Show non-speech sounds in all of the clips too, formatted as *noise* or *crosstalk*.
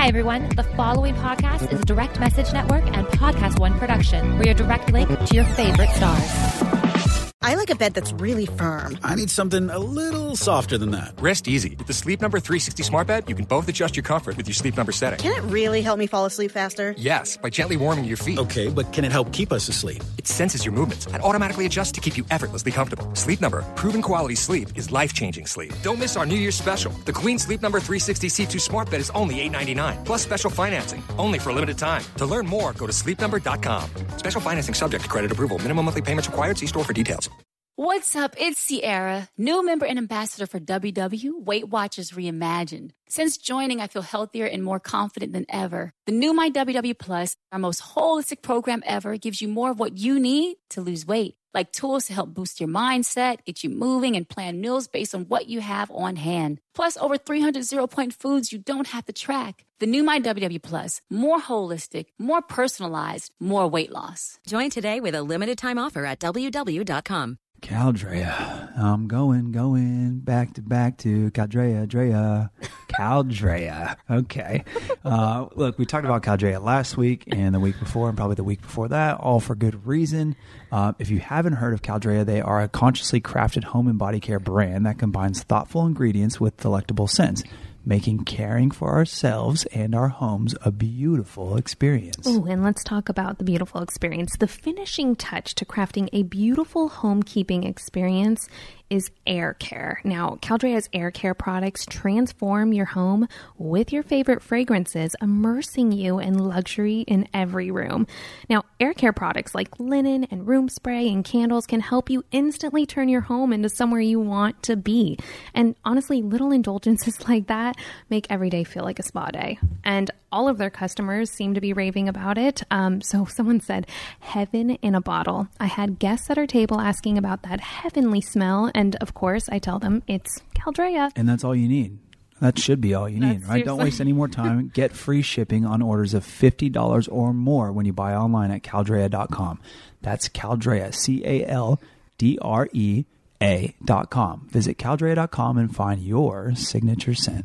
Hi, everyone. The following podcast is a Direct Message Network and Podcast One production. We're your direct link to your favorite stars. I like a bed that's really firm. I need something a little softer than that. Rest easy. With the Sleep Number 360 Smart Bed, you can both adjust your comfort with your Sleep Number setting. Can it really help me fall asleep faster? Yes, by gently warming your feet. Okay, but can it help keep us asleep? It senses your movements and automatically adjusts to keep you effortlessly comfortable. Sleep Number, proven quality sleep is life-changing sleep. Don't miss our New Year's special. The Queen Sleep Number 360 C2 Smart Bed is only $8.99 plus special financing, only for a limited time. To learn more, go to sleepnumber.com. Special financing subject to credit approval. Minimum monthly payments required. See store for details. What's up? It's Sierra, new member and ambassador for WW Weight Watchers Reimagined. Since joining, I feel healthier and more confident than ever. The new My WW Plus, our most holistic program ever, gives you more of what you need to lose weight, like tools to help boost your mindset, get you moving, and plan meals based on what you have on hand. Plus, over 300 zero point foods you don't have to track. The new My WW Plus, more holistic, more personalized, more weight loss. Join today with a limited time offer at WW.com. Caldrea. I'm going, going back to back to Caldrea, Drea, Caldrea. Okay. Uh, look, we talked about Caldrea last week and the week before, and probably the week before that, all for good reason. Uh, if you haven't heard of Caldrea, they are a consciously crafted home and body care brand that combines thoughtful ingredients with delectable scents making caring for ourselves and our homes a beautiful experience. Oh, and let's talk about the beautiful experience. The finishing touch to crafting a beautiful homekeeping experience is air care. Now, Caldrea's air care products transform your home with your favorite fragrances, immersing you in luxury in every room. Now, air care products like linen and room spray and candles can help you instantly turn your home into somewhere you want to be. And honestly, little indulgences *laughs* like that make every day feel like a spa day. And all of their customers seem to be raving about it. Um, so *laughs* someone said, heaven in a bottle. I had guests at our table asking about that heavenly smell. And of course, I tell them it's Caldrea. And that's all you need. That should be all you need, That's right? Don't seriously- waste any more time. *laughs* Get free shipping on orders of $50 or more when you buy online at caldrea.com. That's Caldrea, C A L D R E A dot com. Visit caldrea.com and find your signature scent.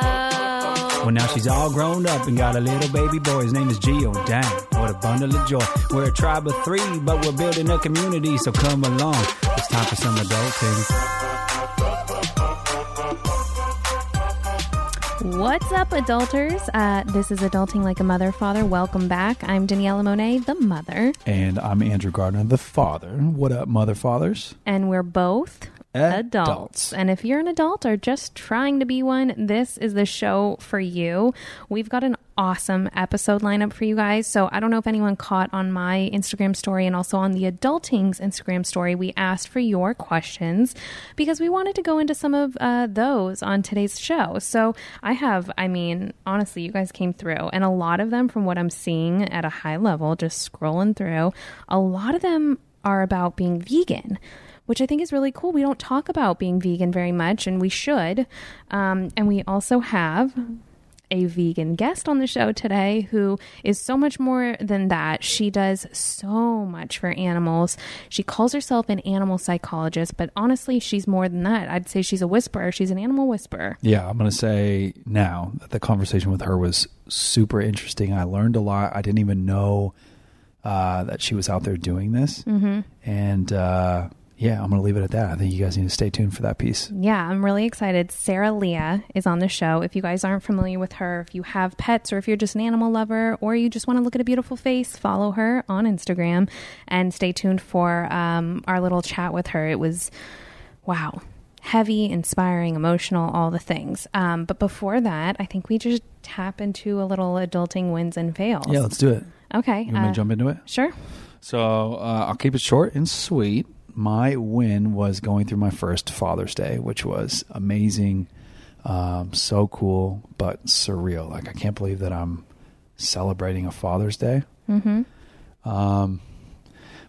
Well, now she's all grown up and got a little baby boy. His name is Gio. Dang, what a bundle of joy. We're a tribe of three, but we're building a community, so come along. It's time for some adulting. What's up, adulters? Uh, this is Adulting Like a Mother Father. Welcome back. I'm Daniela Monet, the mother, And I'm Andrew Gardner, the father. What up, mother fathers? and we're both adults. And if you're an adult or just trying to be one, this is the show for you. We've got an awesome episode lineup for you guys. So I don't know if anyone caught on my Instagram story and also on the Adulting's Instagram story. We asked for your questions because we wanted to go into some of uh, those on today's show. So I have, I mean, honestly, you guys came through, and a lot of them, from what I'm seeing at a high level, just scrolling through, a lot of them are about being vegan which I think is really cool. We don't talk about being vegan very much, and we should. Um, and we also have a vegan guest on the show today who is so much more than that. She does so much for animals. She calls herself an animal psychologist, but honestly, she's more than that. I'd say she's a whisperer. She's an animal whisperer. Yeah, I'm going to say now that the conversation with her was super interesting. I learned a lot. I didn't even know uh, that she was out there doing this. Mm-hmm. And uh, yeah, I'm going to leave it at that. I think you guys need to stay tuned for that piece. Yeah, I'm really excited. Sarah Leah is on the show. If you guys aren't familiar with her, if you have pets or if you're just an animal lover or you just want to look at a beautiful face, follow her on Instagram and stay tuned for um, our little chat with her. It was, wow, heavy, inspiring, emotional, all the things. Um, but before that, I think we just tap into a little adulting wins and fails. Yeah, let's do it. Okay. You want me uh, to jump into it? Sure. So uh, I'll keep it short and sweet. My win was going through my first Father's Day, which was amazing, um, so cool, but surreal. Like I can't believe that I'm celebrating a Father's Day. Mm-hmm. Um,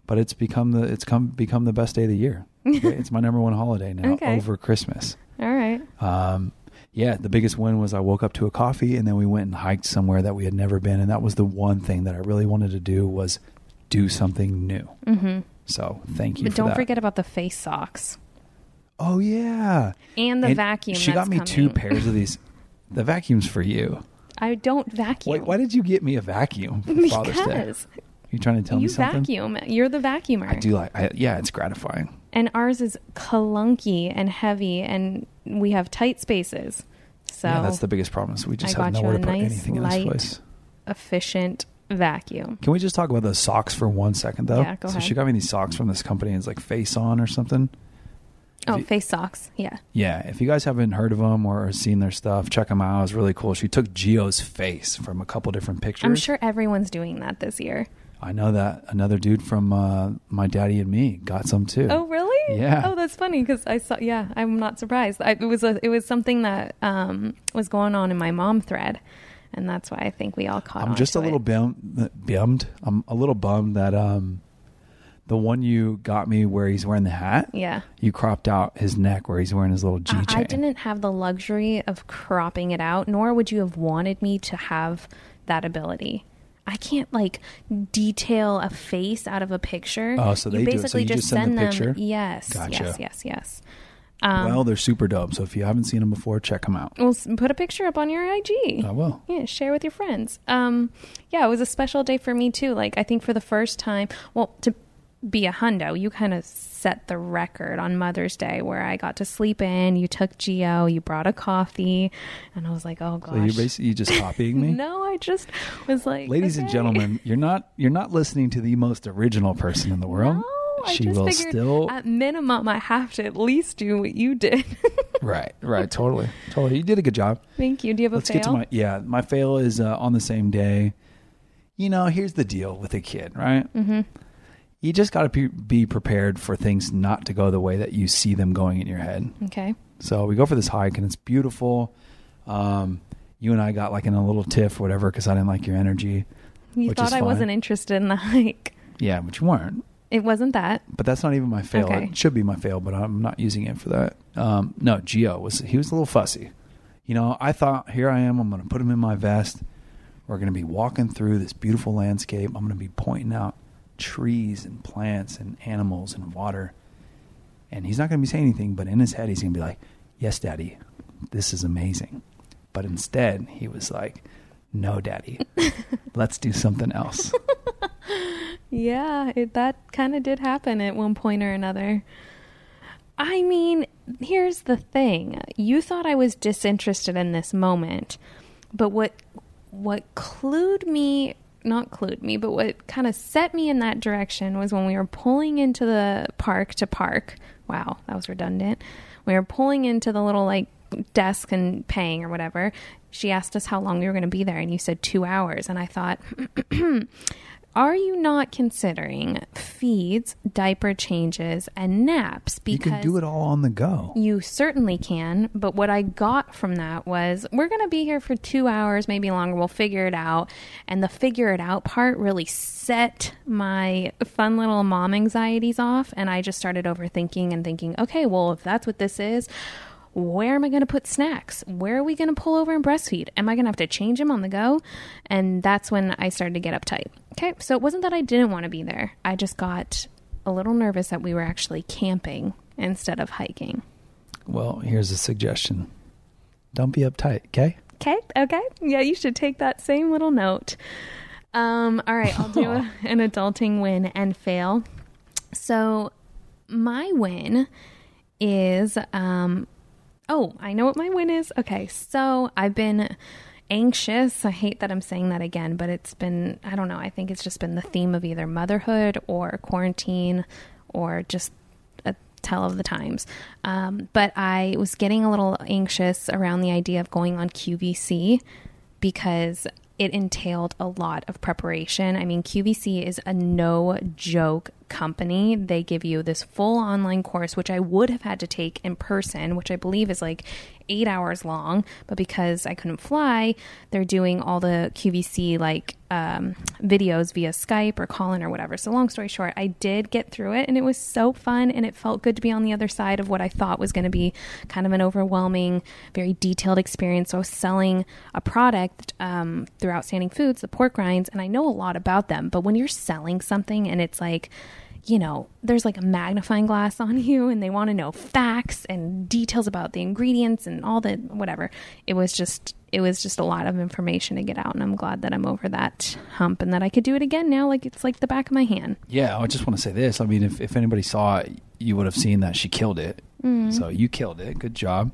but it's become the it's come become the best day of the year. *laughs* It's my number one holiday now Okay. over Christmas. All right. Um, yeah, the biggest win was I woke up to a coffee and then we went and hiked somewhere that we had never been, and that was the one thing that I really wanted to do was do something new. Mm-hmm. So thank you. But don't that. forget about the face socks Oh yeah, and the And vacuum. She got me two pairs of these. The vacuum's for you. I don't vacuum. Wait, why did you get me a vacuum for Father's Day? because You trying to tell you me something? vacuum. You're the vacuumer. I do like. I, yeah, it's gratifying. And ours is clunky and heavy, and we have tight spaces. So yeah, that's the biggest problem. Is we just I have nowhere to put nice, anything in light this place. efficient vacuum. Can we just talk about the socks for one second, though? Yeah, go so ahead. she got me these socks from this company. It's like Face On or something. Oh, you- face socks. Yeah. Yeah, if you guys haven't heard of them or seen their stuff, check them out. It's really cool. She took Gio's face from a couple different pictures. I'm sure everyone's doing that this year. I know that another dude from uh, My Daddy and Me got some too. Oh, really? Yeah. Oh, that's funny because I saw. Yeah, I'm not surprised. I, it was a, it was something that um, was going on in my mom thread, and that's why I think we all caught. I'm just a little it. bum- bummed. I'm a little bummed that um, the one you got me where he's wearing the hat. Yeah. You cropped out his neck where he's wearing his little G I- chain. I didn't have the luxury of cropping it out, nor would you have wanted me to have that ability. I can't like detail a face out of a picture. Oh, so you they do it. So basically you just send the them. picture? Yes, Gotcha. yes, yes, yes. Um, well, they're super dope. So if you haven't seen them before, check them out. Well, s- put a picture up on your IG. I will. Yeah, share with your friends. Um, yeah, it was a special day for me too. Like I think for the first time, well, to be a hundo, you kind of set the record on Mother's Day where I got to sleep in. You took Gio, you brought a coffee, and I was like, oh gosh. So you're basically you just copying me. *laughs* no, I just was like, Ladies and gentlemen, you're not you're not listening to the most original person in the *laughs* world. No, I she just will figured still at minimum I have to at least do what you did. *laughs* right, right, totally, totally. You did a good job. Thank you. Do you have a Let's fail? get to my yeah. My fail is uh, on the same day. You know, here's the deal with a kid, right? Mm-hmm. You just got to be, be prepared for things not to go the way that you see them going in your head. okay. So we go for this hike, and it's beautiful. Um, you and I got like in a little tiff, or whatever, because I didn't like your energy. You thought I wasn't interested in the hike. Yeah, but you weren't. It wasn't that. But that's not even my fail. Okay. It should be my fail, but I'm not using it for that. Um, no, Gio was he was a little fussy. You know, I thought here I am. I'm going to put him in my vest. We're going to be walking through this beautiful landscape. I'm going to be pointing out trees and plants and animals and water. And he's not going to be saying anything, but in his head, he's going to be like, "Yes, Daddy, this is amazing." But instead, he was like, "No, Daddy, *laughs* let's do something else." *laughs* Yeah, it, that kind of did happen at one point or another. I mean, here's the thing. You thought I was disinterested in this moment, but what what clued me, not clued me, but what kind of set me in that direction was when we were pulling into the park to park. Wow, that was redundant. We were pulling into the little like desk and paying or whatever. She asked us how long we were going to be there and you said 2 hours and I thought *clears throat* Are you not considering feeds, diaper changes, and naps? Because you can do it all on the go. You certainly can, but what I got from that was we're going to be here for two hours, maybe longer. We'll figure it out. And the figure it out part really set my fun little mom anxieties off. And I just started overthinking and thinking, okay, well, if that's what this is, where am I going to put snacks? Where are we going to pull over and breastfeed? Am I going to have to change him on the go? And that's when I started to get uptight. Okay, so it wasn't that I didn't want to be there. I just got a little nervous that we were actually camping instead of hiking. Well, here's a suggestion. Don't be uptight, okay? Okay, okay. Yeah, you should take that same little note. Um, all right, I'll do *laughs* a, an adulting win and fail. So, my win is um oh, I know what my win is. Okay, so I've been anxious. I hate that I'm saying that again, but it's been I don't know, I think it's just been the theme of either motherhood or quarantine or just a tell of the times. Um, but I was getting a little anxious around the idea of going on QVC because it entailed a lot of preparation. I mean, QVC is a no joke company, they give you this full online course, which I would have had to take in person, which I believe is like eight hours long. But because I couldn't fly, they're doing all the QVC like um, videos via Skype or call in or whatever. So, long story short, I did get through it and it was so fun and it felt good to be on the other side of what I thought was going to be kind of an overwhelming, very detailed experience. So, I was selling a product um, through Outstanding Foods, the pork rinds, and I know a lot about them. But when you're selling something and it's like, you know, there's like a magnifying glass on *laughs* you and they want to know facts and details about the ingredients and all the whatever. It was just it was just a lot of information to get out and I'm glad that I'm over that hump and that I could do it again now like it's like the back of my hand. Yeah, I just want to say this. I mean, if, if anybody saw it, you would have seen that she killed it. Mm. So you killed it. Good job.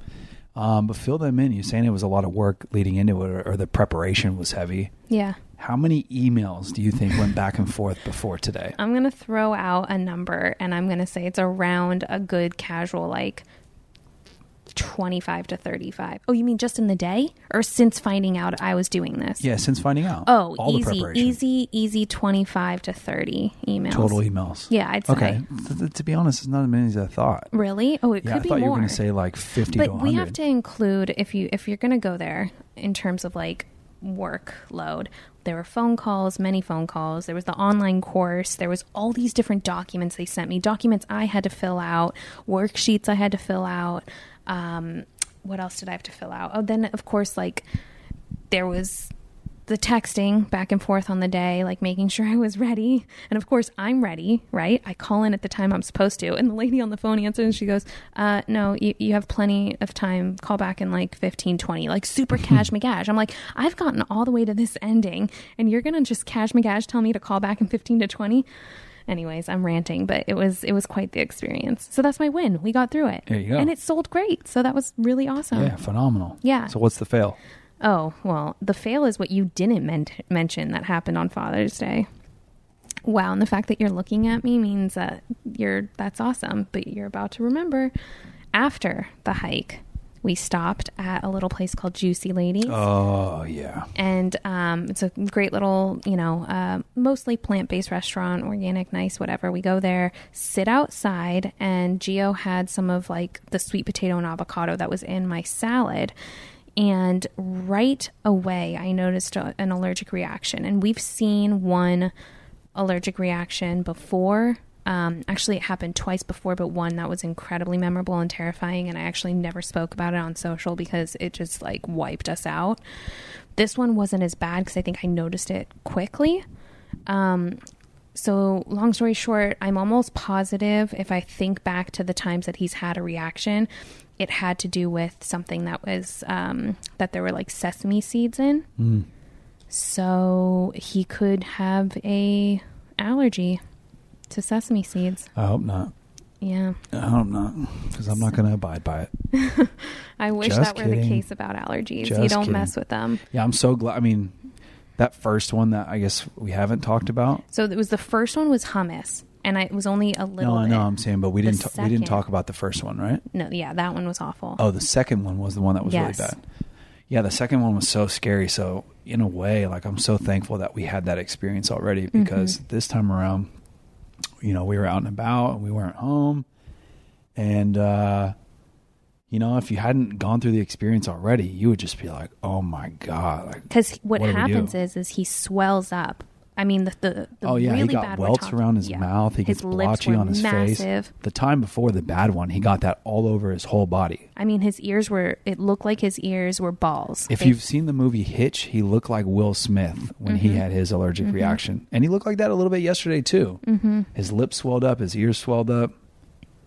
Um, but fill them in. You're saying it was a lot of work leading into it, or, or the preparation was heavy. Yeah. How many emails do you think went back and forth before today? I'm going to throw out a number and I'm going to say it's around a good casual like 25 to 35. Oh, you mean just in the day or since finding out I was doing this? Yeah, since finding out. Oh, All easy, easy, easy 25 to 30 emails. Total emails. Yeah, I'd say. Okay. Th- th- to be honest, it's not as many as I thought. Really? Oh, it yeah, could I be thought you were going to say like 50 to but 100. we have to include if you if you're going to go there in terms of like workload. There were phone calls many phone calls. There was the online course. There was all these different documents they sent me documents i had to fill out worksheets i had to fill out um, what else did i have to fill out? Oh then of course like there was the texting back and forth on the day, like making sure I was ready. And of course, I'm ready, right? I call in at the time I'm supposed to. And the lady on the phone answers and she goes, uh, No, you, you have plenty of time. Call back in like 15, 20, like super *laughs* cash magash. I'm like, I've gotten all the way to this ending, and you're going to just cash magash tell me to call back in 15 to 20? Anyways, I'm ranting, but it was it was quite the experience. So that's my win. We got through it. There you go. And it sold great. So that was really awesome. yeah, phenomenal. Yeah. So what's the fail? Oh, well, the fail is what you didn't men- mention that happened on Father's Day. Wow, and the fact that you're looking at me means that you're that's awesome, but you're about to remember after the hike, we stopped at a little place called Juicy Ladies. Oh, yeah. And um, it's a great little, you know, uh, mostly plant based restaurant, organic, nice, whatever. We go there, sit outside, and Gio had some of like the sweet potato and avocado that was in my salad. And right away, I noticed a, an allergic reaction. And we've seen one allergic reaction before. Um, actually, it happened twice before, but one that was incredibly memorable and terrifying. And I actually never spoke about it on social because it just like wiped us out. This one wasn't as bad because I think I noticed it quickly. Um, so, long story short, I'm almost positive if I think back to the times that he's had a reaction, it had to do with something that was um, that there were like sesame seeds in. Mm. So he could have a allergy to sesame seeds. I hope not. Yeah, I hope not, because I'm not going to abide by it. *laughs* I wish Just that were the case about allergies. you don't kidding. mess with them. Yeah, I'm so glad. I mean, that first one that I guess we haven't talked about. So it was the first one was hummus, and I, it was only a little. Bit. No, I bit. know. I'm saying, but we The didn't. ta- we didn't second- talk about the first one, right? No, yeah, that one was awful. Oh, the second one was the one that was Yes. really bad. Yeah, the second one was so scary. So in a way, like I'm so thankful that we had that experience already Mm-hmm. because this time around, you know, we were out and about and we weren't home, and uh, you know, if you hadn't gone through the experience already, you would just be like, "Oh my god!" Like, Because what, what do we happens is, is he swells up. I mean, the the, the oh yeah, really he got welts around his yeah. mouth. He his gets blotchy on his face. The time before the bad one, he got that all over his whole body. I mean, his ears were. It looked like his ears were balls. If They- you've seen the movie Hitch, he looked like Will Smith when he Mm-hmm. had his allergic reaction, and he looked like that a little bit yesterday too. Mm-hmm. His lips swelled up, his ears swelled up.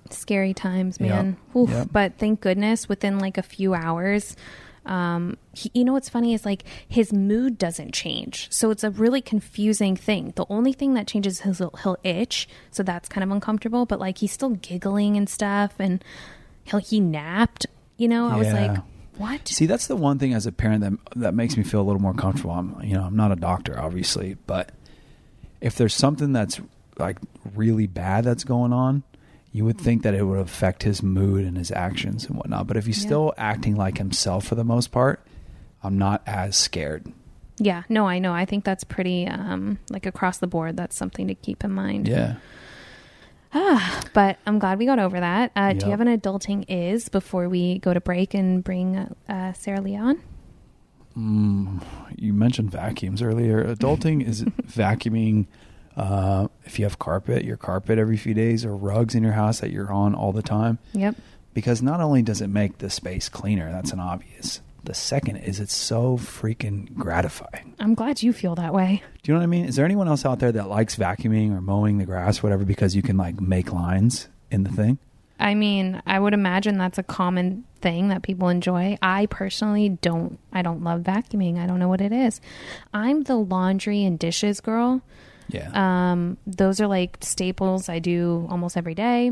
scary times, Yep. man. Oof. Yep. But thank goodness, within like a few hours, um, he, you know what's funny is like his mood doesn't change, so it's a really confusing thing. The only thing that changes is he'll, he'll itch, so that's kind of uncomfortable. But like he's still giggling and stuff, and he'll he napped. You know, I was like, what? See, that's the one thing as a parent that that makes me feel a little more comfortable. I'm, you know, I'm not a doctor, obviously, but if there's something that's like really bad that's going on, you would think that it would affect his mood and his actions and whatnot. But if he's Yeah. still acting like himself for the most part, I'm not as scared. Yeah, no, I know. I think that's pretty um, like across the board. That's something to keep in mind. Yeah. Ah, but I'm glad we got over that. Uh, Do you have an adulting is before we go to break and bring uh, Sarah Lee on? You mentioned vacuums earlier. Adulting is *laughs* vacuuming. Uh, if you have carpet, your carpet every few days, or rugs in your house that you're on all the time. Yep. because not only does it make the space cleaner, that's an obvious. The second is it's so freaking gratifying. I'm glad you feel that way. Do you know what I mean? Is there anyone else out there that likes vacuuming or mowing the grass, whatever, because you can like make lines in the thing? I mean, I would imagine that's a common thing that people enjoy. I personally don't I don't love vacuuming. I don't know what it is. I'm the laundry and dishes girl. Yeah. Um those are like staples I do almost every day.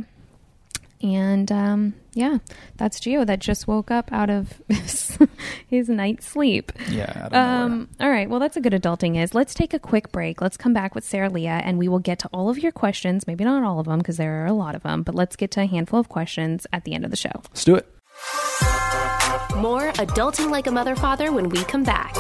And um yeah, that's Gio that just woke up out of his, *laughs* his night's sleep. yeah. I don't know. Um, all right. Well, that's a good adulting is. Let's take a quick break. Let's come back with Sarah Leah and we will get to all of your questions. Maybe not all of them because there are a lot of them, but let's get to a handful of questions at the end of the show. Let's do it. More Adulting Like a Mother Father when we come back.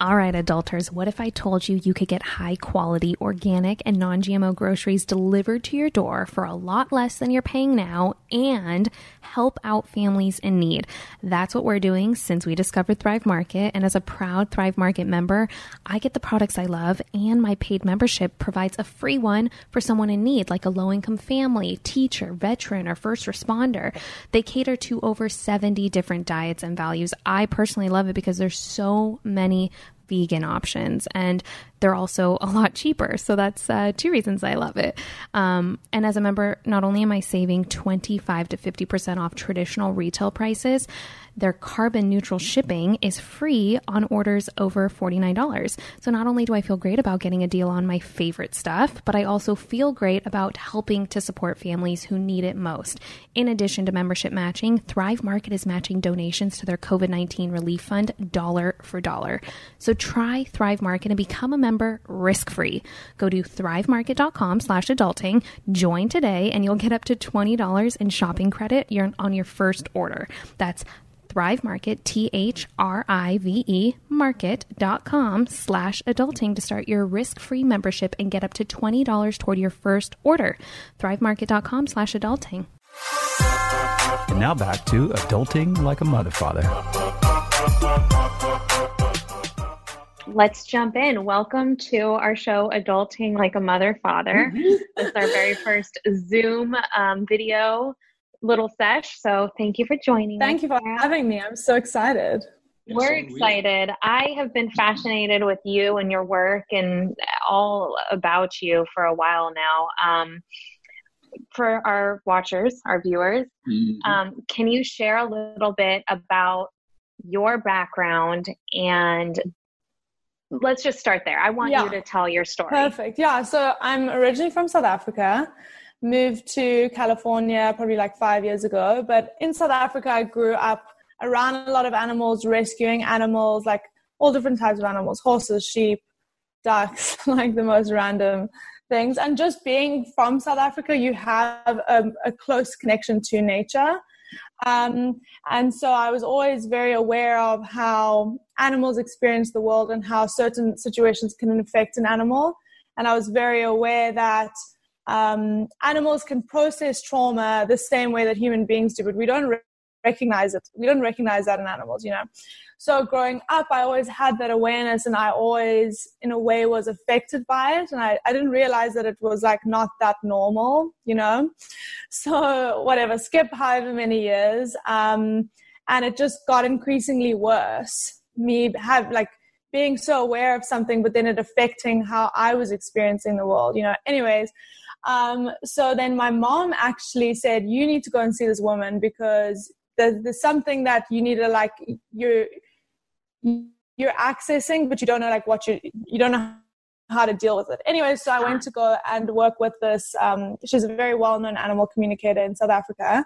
All right, adulters, what if I told you you could get high quality, organic, and non GMO groceries delivered to your door for a lot less than you're paying now and help out families in need? That's what we're doing since we discovered Thrive Market. And as a proud Thrive Market member, I get the products I love, and my paid membership provides a free one for someone in need, like a low income family, teacher, veteran, or first responder. They cater to over 70 different diets and values. I personally love it because there's so many vegan options and they're also *laughs* a lot cheaper. So that's uh, two reasons i love it. Um, and as a member not only am i saving 25 to 50% off traditional retail prices their carbon neutral shipping is free on orders over $49 so not only do i feel great about getting a deal on my favorite stuff but i also feel great about helping to support families who need it most in addition to membership matching thrive market is matching donations to their covid-19 relief fund dollar for dollar so try Thrive Market and become a member risk-free. Go to thrivemarket.com slash adulting, join today, and you'll get up to $20 in shopping credit on your first order. That's Thrive Market, T-H-R-I-V-E, market.com slash adulting to start your risk-free membership and get up to $20 toward your first order. Thrivemarket.com slash adulting. And now back to adulting like a mother father. Let's jump in. Welcome to our show, Adulting Like a Mother Father. this is our very first Zoom um, video little sesh. So thank you for joining Thank us, you for Sarah. having me. I'm so excited. We're excited. I have been fascinated with you and your work and all about you for a while now. Um, for our watchers, our viewers, um, can you share a little bit about your background and let's just start there. I want Yeah. you to tell your story. Perfect. Yeah. So I'm originally from South Africa, moved to California probably like five years ago. But in South Africa, I grew up around a lot of animals, rescuing animals, like all different types of animals horses, sheep, ducks, *laughs* like the most random things. And just being from South Africa, you have a, a close connection to nature. Um, and so I was always very aware of how animals experience the world and how certain situations can affect an animal. And I was very aware that um, animals can process trauma the same way that human beings do, but we don't re- recognize it. We don't recognize that in animals, you know. So growing up, I always had that awareness, and I always, in a way, was affected by it, and I, I didn't realize that it was like not that normal, you know. So whatever, skip however many years, um, and it just got increasingly worse. Me have like being so aware of something, but then it affecting how I was experiencing the world, you know. Anyways, um, so then my mom actually said, "You need to go and see this woman because there's, there's something that you need to like you're you're accessing, but you don't know like what you you don't know how to deal with it." Anyway, so I went to go and work with this. Um, she's a very well-known animal communicator in South Africa,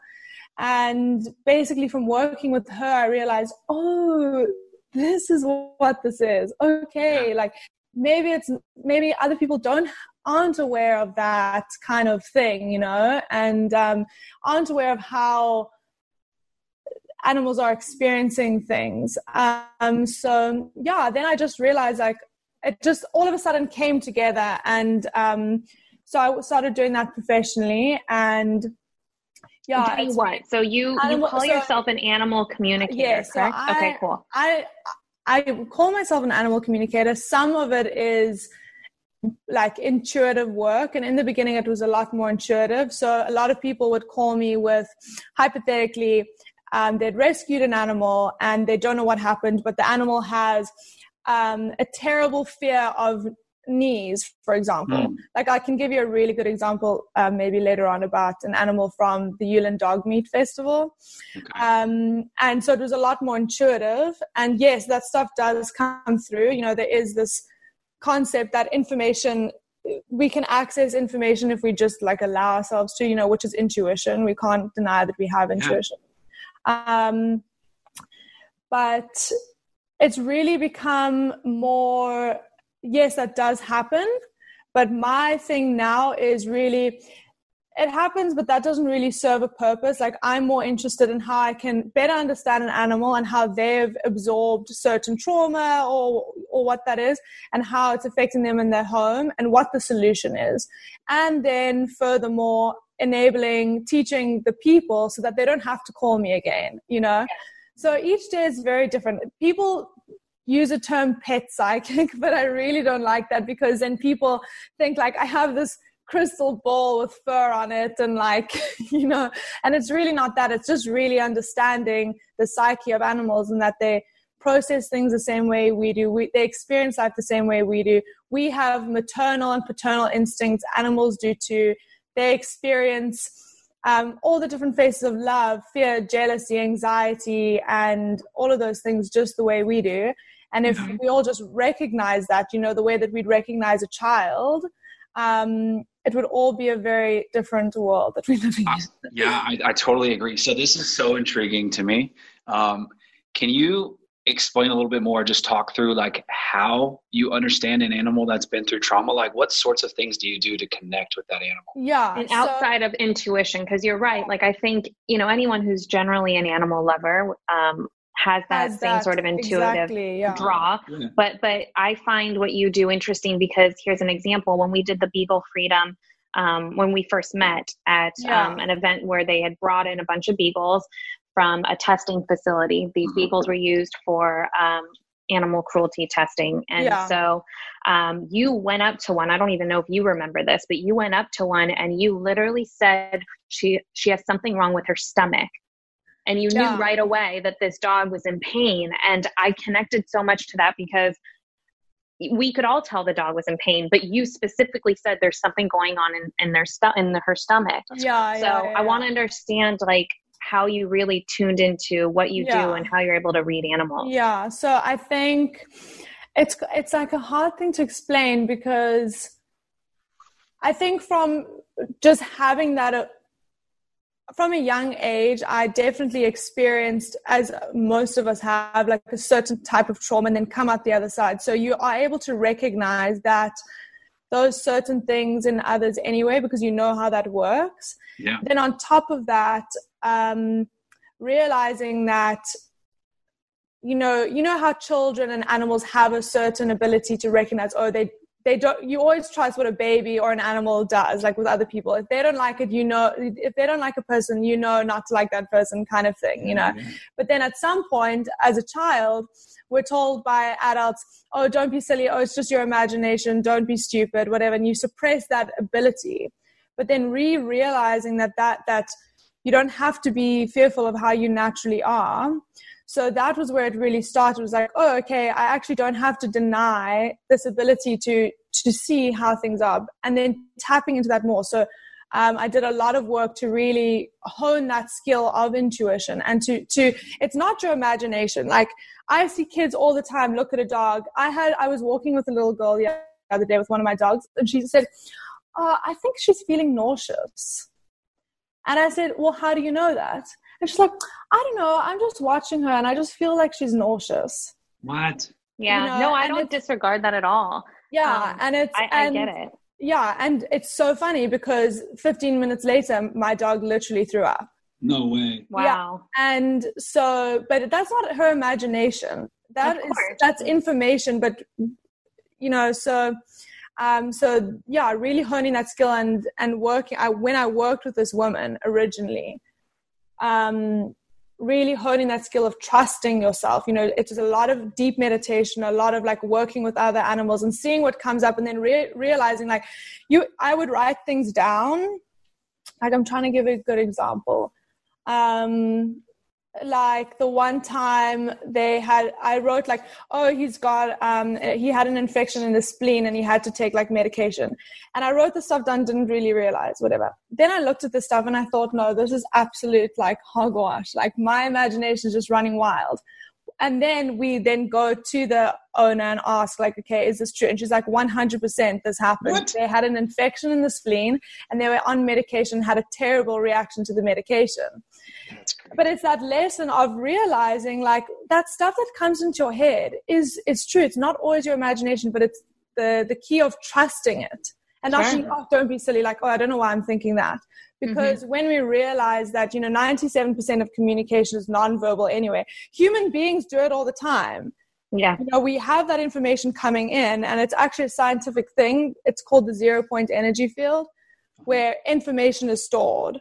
and basically from working with her, I realized, oh, this is what this is. Okay, like maybe it's maybe other people don't aren't aware of that kind of thing you know? And um, aren't aware of how animals are experiencing things. Um, so yeah then i just realized like it just all of a sudden came together and um, so i started doing that professionally and yeah doing what so you Animal- you call so- yourself an animal communicator yeah, so correct? I, okay cool. I I call myself an animal communicator. Some of it is like intuitive work, and in the beginning, it was a lot more intuitive. So a lot of people would call me with hypothetically, um, they'd rescued an animal and they don't know what happened, but the animal has um, a terrible fear of knees, for example. Mm. Like I can give you a really good example, uh, maybe later on, about an animal from the Yulin Dog Meat Festival. Um, and so it was a lot more intuitive. And yes, that stuff does come through. You know, there is this concept that information we can access information if we just like allow ourselves to, you know, which is intuition. We can't deny that we have intuition. Um, but it's really become more yes that does happen but my thing now is really it happens but that doesn't really serve a purpose like i'm more interested in how i can better understand an animal and how they've absorbed certain trauma or or what that is and how it's affecting them in their home and what the solution is. And then furthermore enabling teaching the people so that they don't have to call me again you know? So each day is very different. People use a term pet psychic, *laughs* but I really don't like that because then people think like I have this crystal ball with fur on it and like, *laughs* you know, and it's really not that. It's just really understanding the psyche of animals and that they process things the same way we do. We, they experience life the same way we do. We have maternal and paternal instincts. Animals do too. They experience um, all the different faces of love, fear, jealousy, anxiety, and all of those things just the way we do. And if we all just recognize that, you know, the way that we'd recognize a child, um, it would all be a very different world that we're living in. Yeah, I, I totally agree. So this is so intriguing to me. Um, can you explain a little bit more? Just talk through like how you understand an animal that's been through trauma. Like what sorts of things do you do to connect with that animal? Yeah. and so- outside of intuition because you're right like i think you know anyone who's generally an animal lover um, has that Has same that, sort of intuitive exactly, yeah. draw Yeah. but but i find what you do interesting because here's an example when we did the beagle freedom um, when we first met at Yeah. um, an event where they had brought in a bunch of beagles from a testing facility. These Mm-hmm. beagles were used for um, animal cruelty testing. And Yeah. so um, you went up to one. I don't even know if you remember this but you went up to one and you literally said she she has something wrong with her stomach. And you Yeah. knew right away that this dog was in pain. And i connected so much to that because we could all tell the dog was in pain but you specifically said there's something going on in, in their stu- in her stomach. Yeah, so yeah, i want to understand like how you really tuned into what you do and how you're able to read animals Yeah, so I think it's it's like a hard thing to explain because I think from just having that uh, from a young age, I definitely experienced, as most of us have, like a certain type of trauma and then come out the other side. So you are able to recognize that those certain things in others anyway because you know how that works. Yeah. Then on top of that, um, realizing that you know you know how children and animals have a certain ability to recognize oh they they don't you always trust what a baby or an animal does like with other people. If they don't like it you know if they don't like a person you know not to like that person kind of thing you know? But then at some point as a child we're told by adults oh don't be silly. Oh it's just your imagination. Don't be stupid whatever and you suppress that ability. But then re-realizing that that that you don't have to be fearful of how you naturally are so that was where it really started. It was like oh okay i actually don't have to deny this ability to to see how things are and then tapping into that more. So um, i did a lot of work to really hone that skill of intuition and to to it's not your imagination. Like i see kids all the time look at a dog. I had i was walking with a little girl the other day with one of my dogs and she said oh, i think she's feeling nauseous. And I said, Well, how do you know that? And she's like, I don't know. I'm just watching her and I just feel like she's nauseous. What? yeah You know, no i and don't disregard that at all Yeah. Um, and it's, I, I and, get it Yeah. And it's so funny because 15 minutes later, my dog literally threw up. No way. wow And so, but that's not her imagination. That Of course. that's information, but you know, so um, so yeah, really honing that skill and and working. I when I worked with this woman originally, um, really honing that skill of trusting yourself. You know, it's a lot of deep meditation, a lot of like working with other animals and seeing what comes up, and then re- realizing like you. I would write things down. Like I'm trying to give a good example. Um, like the one time they had i wrote like oh he's got um he had an infection in the spleen and he had to take like medication. And i wrote the stuff down didn't really realize whatever. Then i looked at the stuff and i thought no this is absolute like hogwash. Like my imagination is just running wild and then we then go to the owner and ask like okay is this true? And she's like 100% this happened. What? they had an infection in the spleen and they were on medication had a terrible reaction to the medication. But it's that lesson of realizing like that stuff that comes into your head is it's true it's not always your imagination but it's the the key of trusting it and sure. being, oh, don't be silly. Like oh i don't know why i'm thinking that. Because mm-hmm. when we realize that you know 97% of communication is nonverbal anyway human beings do it all the time. Yeah. You know we have that information coming in and it's actually a scientific thing. It's called the zero point energy field where information is stored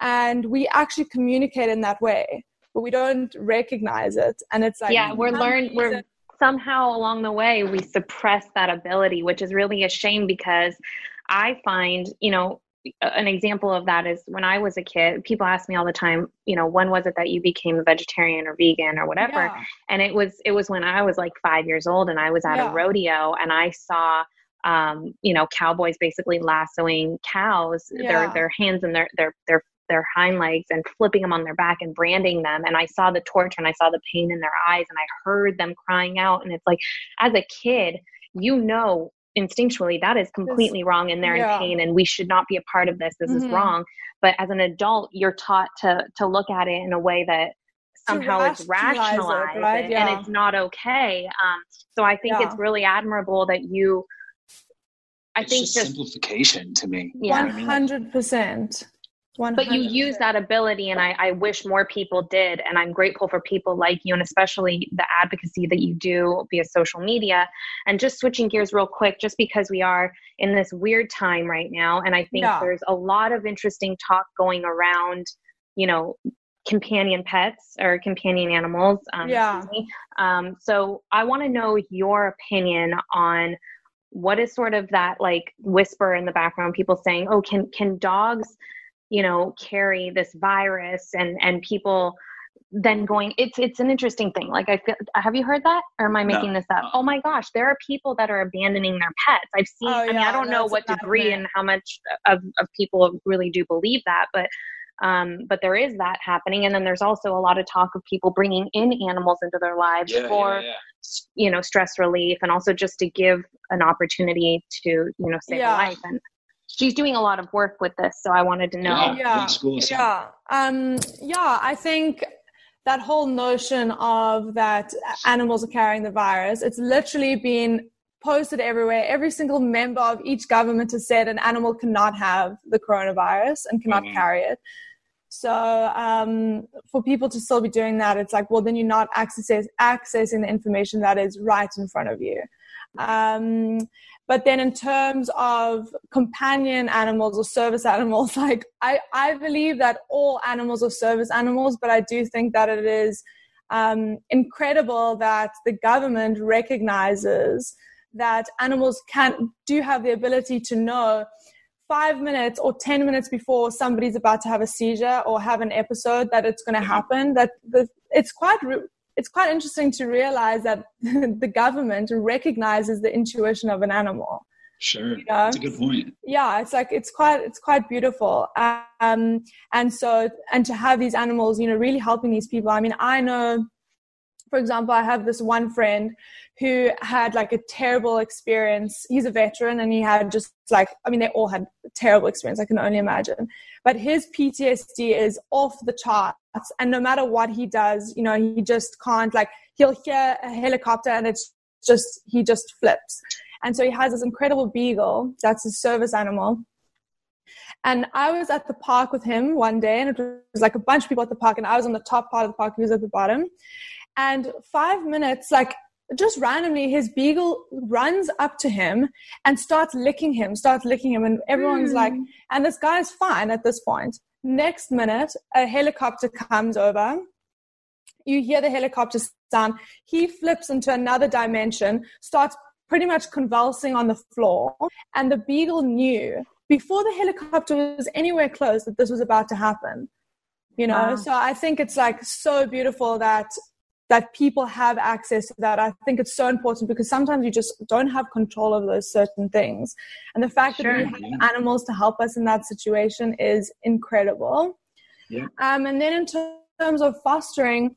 and we actually communicate in that way but we don't recognize it. And it's like yeah we're learned we're somehow along the way we suppress that ability which is really a shame because i find you know an example of that is when I was a kid, people ask me all the time, you know, when was it that you became a vegetarian or vegan or whatever? Yeah. And it was it was when I was like 5 years old and I was at yeah. a rodeo and I saw um, you know, cowboys basically lassoing cows, yeah. their their hands and their their their their hind legs and flipping them on their back and branding them and I saw the torture and I saw the pain in their eyes and I heard them crying out and it's like as a kid you know instinctually that is completely wrong and they're yeah. in pain and we should not be a part of this this mm-hmm. is wrong but as an adult you're taught to to look at it in a way that somehow it's rationalized it, right? yeah. and it's not okay um, so i think yeah. it's really admirable that you i it's think just, simplification to me yeah 100% 100%. But you use that ability, and I, I wish more people did. And I'm grateful for people like you, and especially the advocacy that you do via social media. And just switching gears real quick, just because we are in this weird time right now, and I think yeah. there's a lot of interesting talk going around, you know, companion pets or companion animals. Um, yeah. Um, so I want to know your opinion on what is sort of that like whisper in the background, people saying, "Oh, can can dogs?" You know carry this virus and and people then going it's it's an interesting thing. Like i feel have you heard that? Or am i making no. this up? Oh my gosh there are people that are abandoning their pets. I've seen oh, i mean i don't know what degree and how much of, of people really do believe that but um, but there is that happening. And then there's also a lot of talk of people bringing in animals into their lives yeah, for yeah, yeah. you know stress relief and also just to give an opportunity to you know save a life. And she's doing a lot of work with this so i wanted to know. Yeah. Yeah, yeah. um yeah i think that whole notion of that animals are carrying the virus it's literally been posted everywhere. Every single member of each government has said an animal cannot have the coronavirus and cannot mm-hmm. carry it. So um, for people to still be doing that it's like well then you're not access- accessing the information that is right in front of you. Um, but then in terms of companion animals or service animals, *laughs* like I, I believe that all animals are service animals, but I do think that it is um, incredible that the government recognizes that animals can do have the ability to know five minutes or 10 minutes before somebody's about to have a seizure or have an episode that it's going to happen that the, it's quite it's quite interesting to realize that *laughs* the government recognizes the intuition of an animal. Sure, you know? that's a good point. Yeah, it's like it's quite it's quite beautiful, um, and so and to have these animals, you know, really helping these people. I mean, I know, for example, I have this one friend who had like a terrible experience. He's a veteran, and he had just like I mean, they all had terrible experience. I can only imagine, but his PTSD is off the chart and no matter what he does you know he just can't like he'll hear a helicopter and it's just he just flips and so he has this incredible beagle that's his service animal and I was at the park with him one day, and it was like a bunch of people at the park, and I was on the top part of the park, he was at the bottom. And five minutes, like just randomly his beagle runs up to him and starts licking him starts licking him and everyone's mm. like and this guy's fine at this point next minute a helicopter comes over. You hear the helicopter sound. He flips into another dimension starts pretty much convulsing on the floor. And the beagle knew before the helicopter was anywhere close that this was about to happen. You know wow. so i think it's like so beautiful that that people have access to that. I think it's so important because sometimes you just don't have control of those certain things. And the fact sure. that we have animals to help us in that situation is incredible. Yeah. Um, and then in terms of fostering,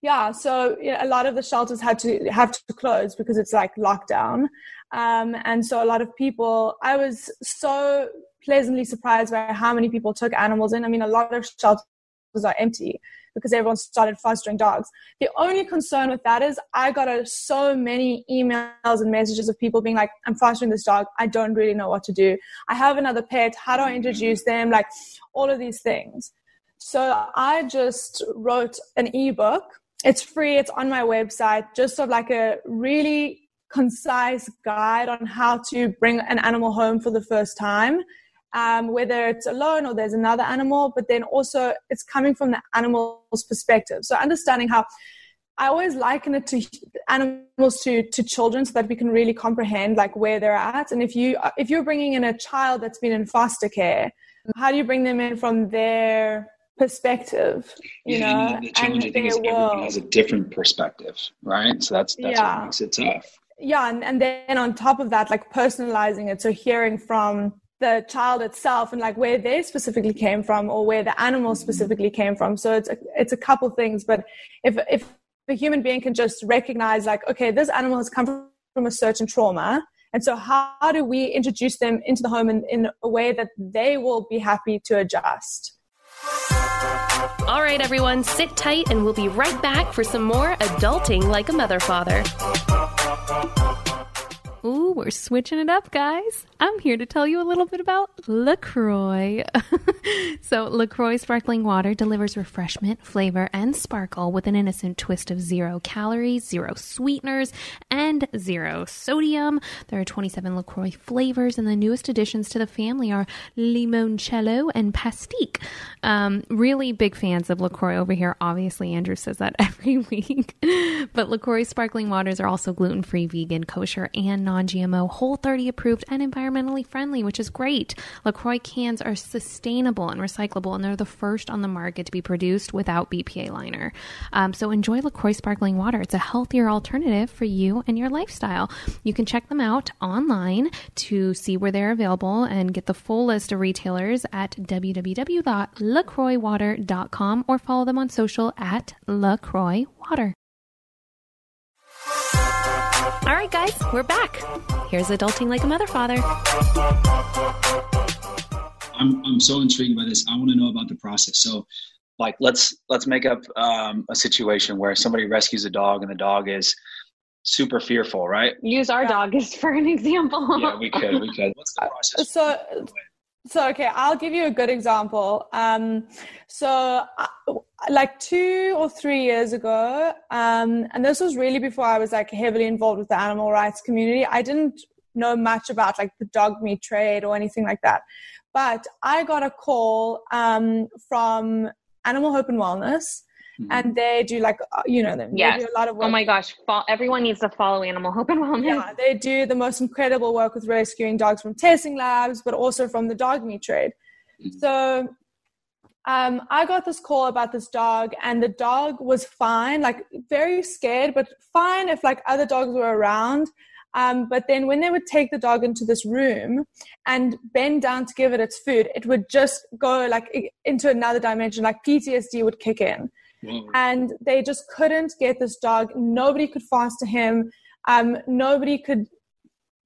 yeah, so you know, a lot of the shelters had to have to close because it's like lockdown. Um, and so a lot of people, I was so pleasantly surprised by how many people took animals in. I mean, a lot of shelters are empty because everyone started fostering dogs. The only concern with that is I got so many emails and messages of people being like, I'm fostering this dog. I don't really know what to do. I have another pet. How do I introduce them? Like all of these things. So I just wrote an ebook. It's free. It's on my website, just sort of like a really concise guide on how to bring an animal home for the first time um, whether it's alone or there's another animal, but then also it's coming from the animal's perspective. So understanding how I always liken it to animals to to children so that we can really comprehend like where they're at. And if you if you're bringing in a child that's been in foster care, how do you bring them in from their perspective? You yeah, know, and the challenge I think is everyone has a different perspective, right? So that's that's yeah. what makes it tough. Yeah, and, and then on top of that, like personalizing it, so hearing from the child itself and like where they specifically came from or where the animal specifically came from. So it's a, it's a couple things but if if the human being can just recognize like okay this animal has come from a certain trauma and so how, how do we introduce them into the home in, in a way that they will be happy to adjust? All right everyone sit tight and we'll be right back for some more adulting like a mother father Ooh, we're switching it up, guys. I'm here to tell you a little bit about LaCroix. *laughs* so, LaCroix sparkling water delivers refreshment, flavor, and sparkle with an innocent twist of zero calories, zero sweeteners, and zero sodium. There are 27 LaCroix flavors, and the newest additions to the family are limoncello and pastèque. Um, really big fans of LaCroix over here. Obviously, Andrew says that *laughs* every week. but LaCroix sparkling waters are also gluten free, vegan, kosher, and non GMO, Whole 30 approved, and environmentally friendly, which is great. LaCroix cans are sustainable and recyclable, and they're the first on the market to be produced without BPA liner. Um, so enjoy LaCroix sparkling water. It's a healthier alternative for you and your lifestyle. You can check them out online to see where they're available and get the full list of retailers at www.lacroixwater.com or follow them on social at LaCroix Water. All right, guys, we're back. Here's Adulting Like a Mother Father. I'm, I'm so intrigued by this. I want to know about the process. So, like, let's let's make up um, a situation where somebody rescues a dog and the dog is super fearful, right? Use our yeah. dog as for an example. yeah, we could. We could. What's the process? So, so okay, I'll give you a good example. Um, so, uh, like two or three years ago, um, and this was really before I was like heavily involved with the animal rights community. I didn't know much about like the dog meat trade or anything like that, but I got a call um, from Animal Hope and Wellness. And they do like uh, you know them. Yes. They do a lot of work. Oh my gosh, Fo- everyone needs to follow Animal Hope and Wellness. Yeah, they do the most incredible work with rescuing dogs from testing labs, but also from the dog meat trade. Mm-hmm. So um, I got this call about this dog, and the dog was fine, like very scared, but fine if like other dogs were around. Um, but then when they would take the dog into this room and bend down to give it its food, it would just go like into another dimension, like PTSD would kick in. And they just couldn't get this dog. Nobody could foster him. Um, nobody could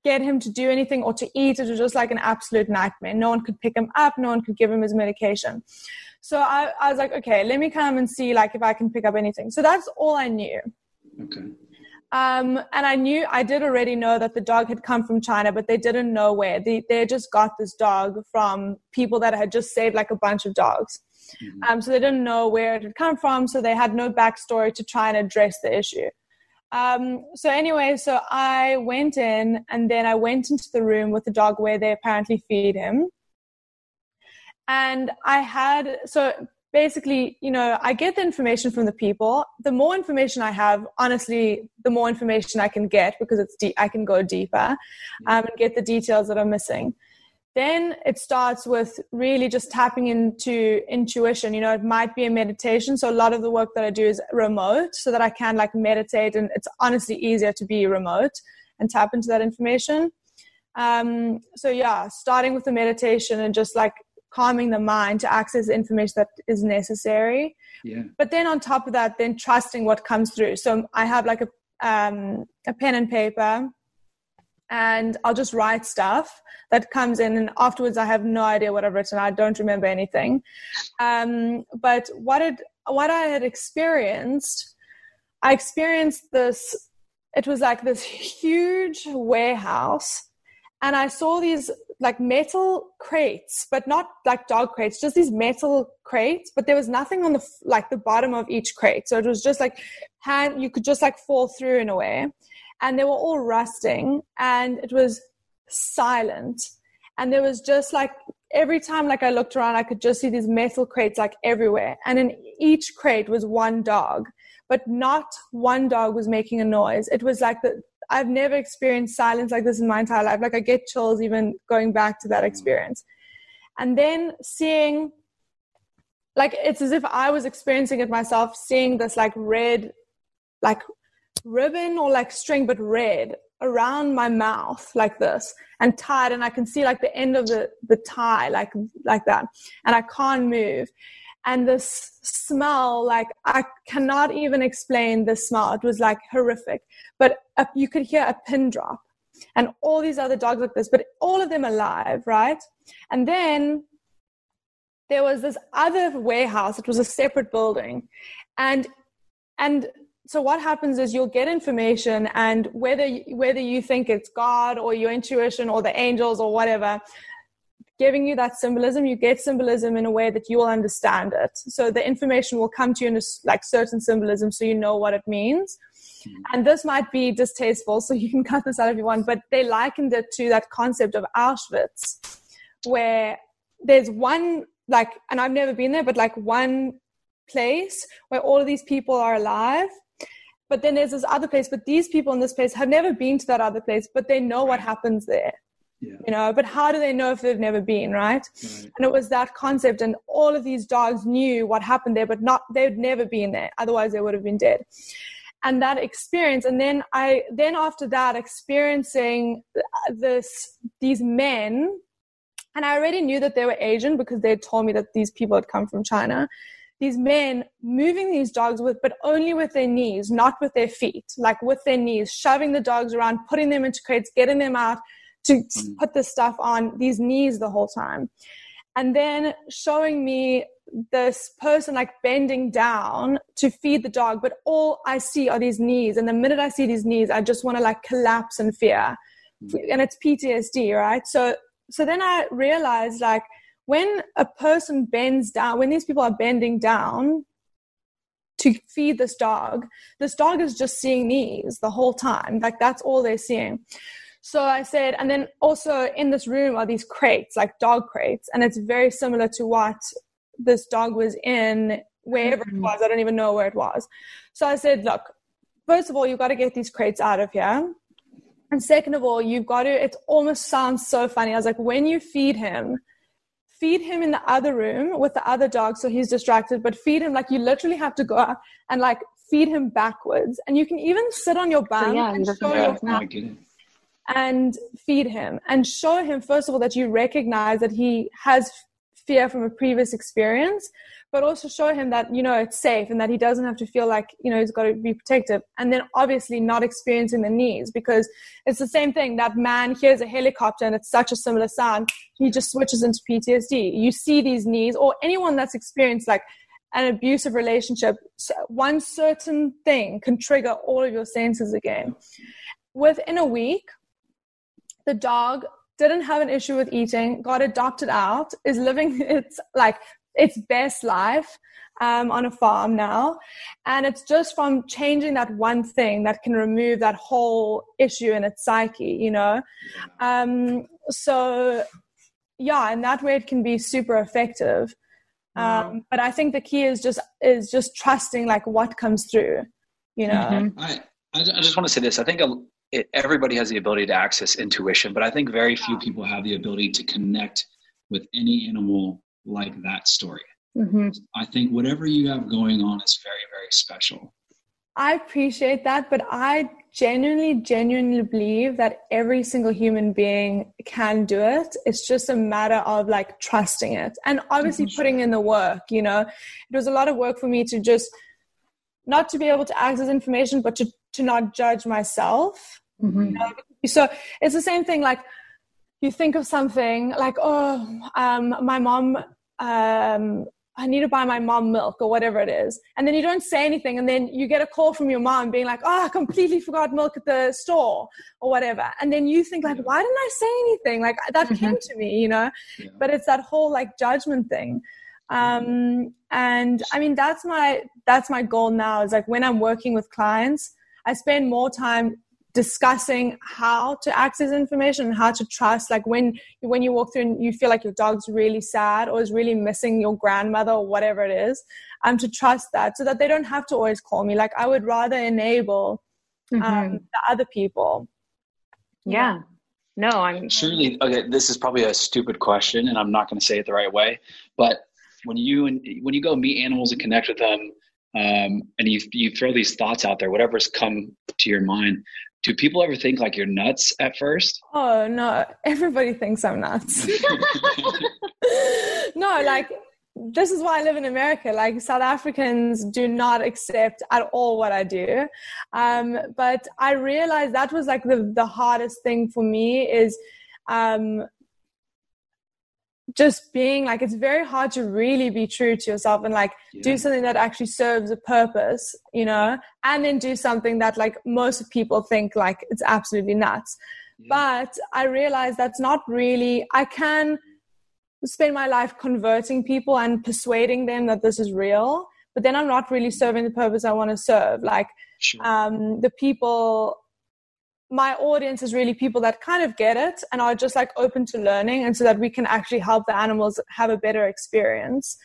get him to do anything or to eat. It was just like an absolute nightmare. No one could pick him up. No one could give him his medication. So I, I was like, okay, let me come and see like if I can pick up anything. So that's all I knew. Okay. Um, and I knew I did already know that the dog had come from China, but they didn't know where. They they just got this dog from people that had just saved like a bunch of dogs. Mm-hmm. Um, so they didn't know where it had come from, so they had no backstory to try and address the issue. Um, so anyway, so I went in and then I went into the room with the dog where they apparently feed him. And I had, so basically, you know, I get the information from the people. The more information I have, honestly, the more information I can get because it's deep, I can go deeper um, and get the details that are missing. Then it starts with really just tapping into intuition. You know, it might be a meditation. So a lot of the work that I do is remote so that I can like meditate and it's honestly easier to be remote and tap into that information. Um, so yeah, starting with the meditation and just like calming the mind to access the information that is necessary. Yeah. But then on top of that, then trusting what comes through. So I have like a um, a pen and paper, and I'll just write stuff that comes in, and afterwards I have no idea what I've written. I don't remember anything. Um, but what it what I had experienced, I experienced this. It was like this huge warehouse and I saw these like metal crates, but not like dog crates, just these metal crates. But there was nothing on the like the bottom of each crate, so it was just like hand. You could just like fall through in a way, and they were all rusting, and it was silent, and there was just like every time like I looked around, I could just see these metal crates like everywhere, and in each crate was one dog, but not one dog was making a noise. It was like the I've never experienced silence like this in my entire life. Like I get chills even going back to that mm. experience. And then seeing like it's as if I was experiencing it myself, seeing this like red like ribbon or like string but red around my mouth like this and tied and I can see like the end of the the tie like like that and I can't move. And this smell like i cannot even explain the smell. It was like horrific. But you could hear a pin drop and all these other dogs like this but all of them alive right? And then there was this other warehouse. It was a separate building. And and so what happens is you'll get information and whether whether you think it's god or your intuition or the angels or whatever giving you that symbolism, you get symbolism in a way that you will understand it. So the information will come to you in a, like certain symbolism so you know what it means. Mm-hmm. And this might be distasteful, so *laughs* you can cut this out if you want, but they likened it to that concept of Auschwitz, where there's one, like, and I've never been there, but like one place where all of these people are alive. But then there's this other place, but these people in this place have never been to that other place, but they know what happens there. Yeah. You know, but how do they know if they've never been, right? right? And it was that concept, and all of these dogs knew what happened there, but not they'd never been there. Otherwise, they would have been dead. And that experience, and then I, then after that, experiencing this, these men, and I already knew that they were Asian because they had told me that these people had come from China. These men moving these dogs with, but only with their knees, not with their feet, like with their knees, shoving the dogs around, putting them into crates, getting them out, to mm. put this stuff on these knees the whole time. And then showing me this person like bending down to feed the dog, but all I see are these knees. And the minute I see these knees, I just want to like collapse in fear. Mm. And it's PTSD, right? So so then I realized like when a person bends down, when these people are bending down to feed this dog, this dog is just seeing knees the whole time. Like that's all they're seeing. So I said, and then also in this room are these crates, like dog crates, and it's very similar to what this dog was in wherever mm-hmm. it was. I don't even know where it was. So I said, look, first of all, you've got to get these crates out of here. And second of all, you've got to, it almost sounds so funny. I was like, when you feed him, feed him in the other room with the other dog so he's distracted, but feed him like you literally have to go up and like feed him backwards. And you can even sit on your bum yeah, and show your and feed him and show him first of all that you recognize that he has fear from a previous experience but also show him that you know it's safe and that he doesn't have to feel like you know he's got to be protective. And then obviously not experiencing the knees because it's the same thing. That man hears a helicopter and it's such a similar sound. He just switches into ptsd you see these knees or anyone that's experienced like an abusive relationship one certain thing can trigger all of your senses again. Within a week the dog didn't have an issue with eating, got adopted out, is living *laughs* its like its best life um, on a farm now. And it's just from changing that one thing that can remove that whole issue in its psyche, you know? Um, so, yeah, and that way it can be super effective. Um, but I think the key is just is just trusting like what comes through, you know. Mm-hmm. I I just want to say this. I think it, everybody has the ability to access intuition, but I think very few people have the ability to connect with any animal like that story. Mm-hmm. I think whatever you have going on is very, very special. I appreciate that, but I genuinely, genuinely believe that every single human being can do it. It's just a matter of like trusting it and obviously mm-hmm. putting in the work. You know, it was a lot of work for me to just not to be able to access information, but to, to not judge myself. Mm-hmm. You know? So it's the same thing like, you think of something like, oh, um, my mom um, I need to buy my mom milk or whatever it is. And then you don't say anything. And then you get a call from your mom being like, oh, I completely forgot milk at the store or whatever. And then you think like, why didn't I say anything? Like that mm-hmm. came to me, you know, yeah. but it's that whole like judgment thing. Um, and I mean, that's my, that's my goal now is like when I'm working with clients, I spend more time discussing how to access information and how to trust like when when you walk through and you feel like your dog's really sad or is really missing your grandmother or whatever it is um to trust that so that they don't have to always call me. Like i would rather enable um, mm-hmm. the other people. Yeah. No i'm surely okay this is probably a stupid question and i'm not going to say it the right way but when you and when you go meet animals and connect with them um, and you you throw these thoughts out there, whatever's come to your mind do people ever think like you're nuts at first? Oh no, everybody thinks I'm nuts. *laughs* no, like this is why I live in America. Like South Africans do not accept at all what I do. Um, but I realized that was like the the hardest thing for me is um, just being like it's very hard to really be true to yourself and like yeah. do something that actually serves a purpose you know and then do something that like most people think like it's absolutely nuts yeah. but i realize that's not really i can spend my life converting people and persuading them that this is real but then i'm not really serving the purpose i want to serve like sure. um, the people my audience is really people that kind of get it and are just like open to learning and so that we can actually help the animals have a better experience.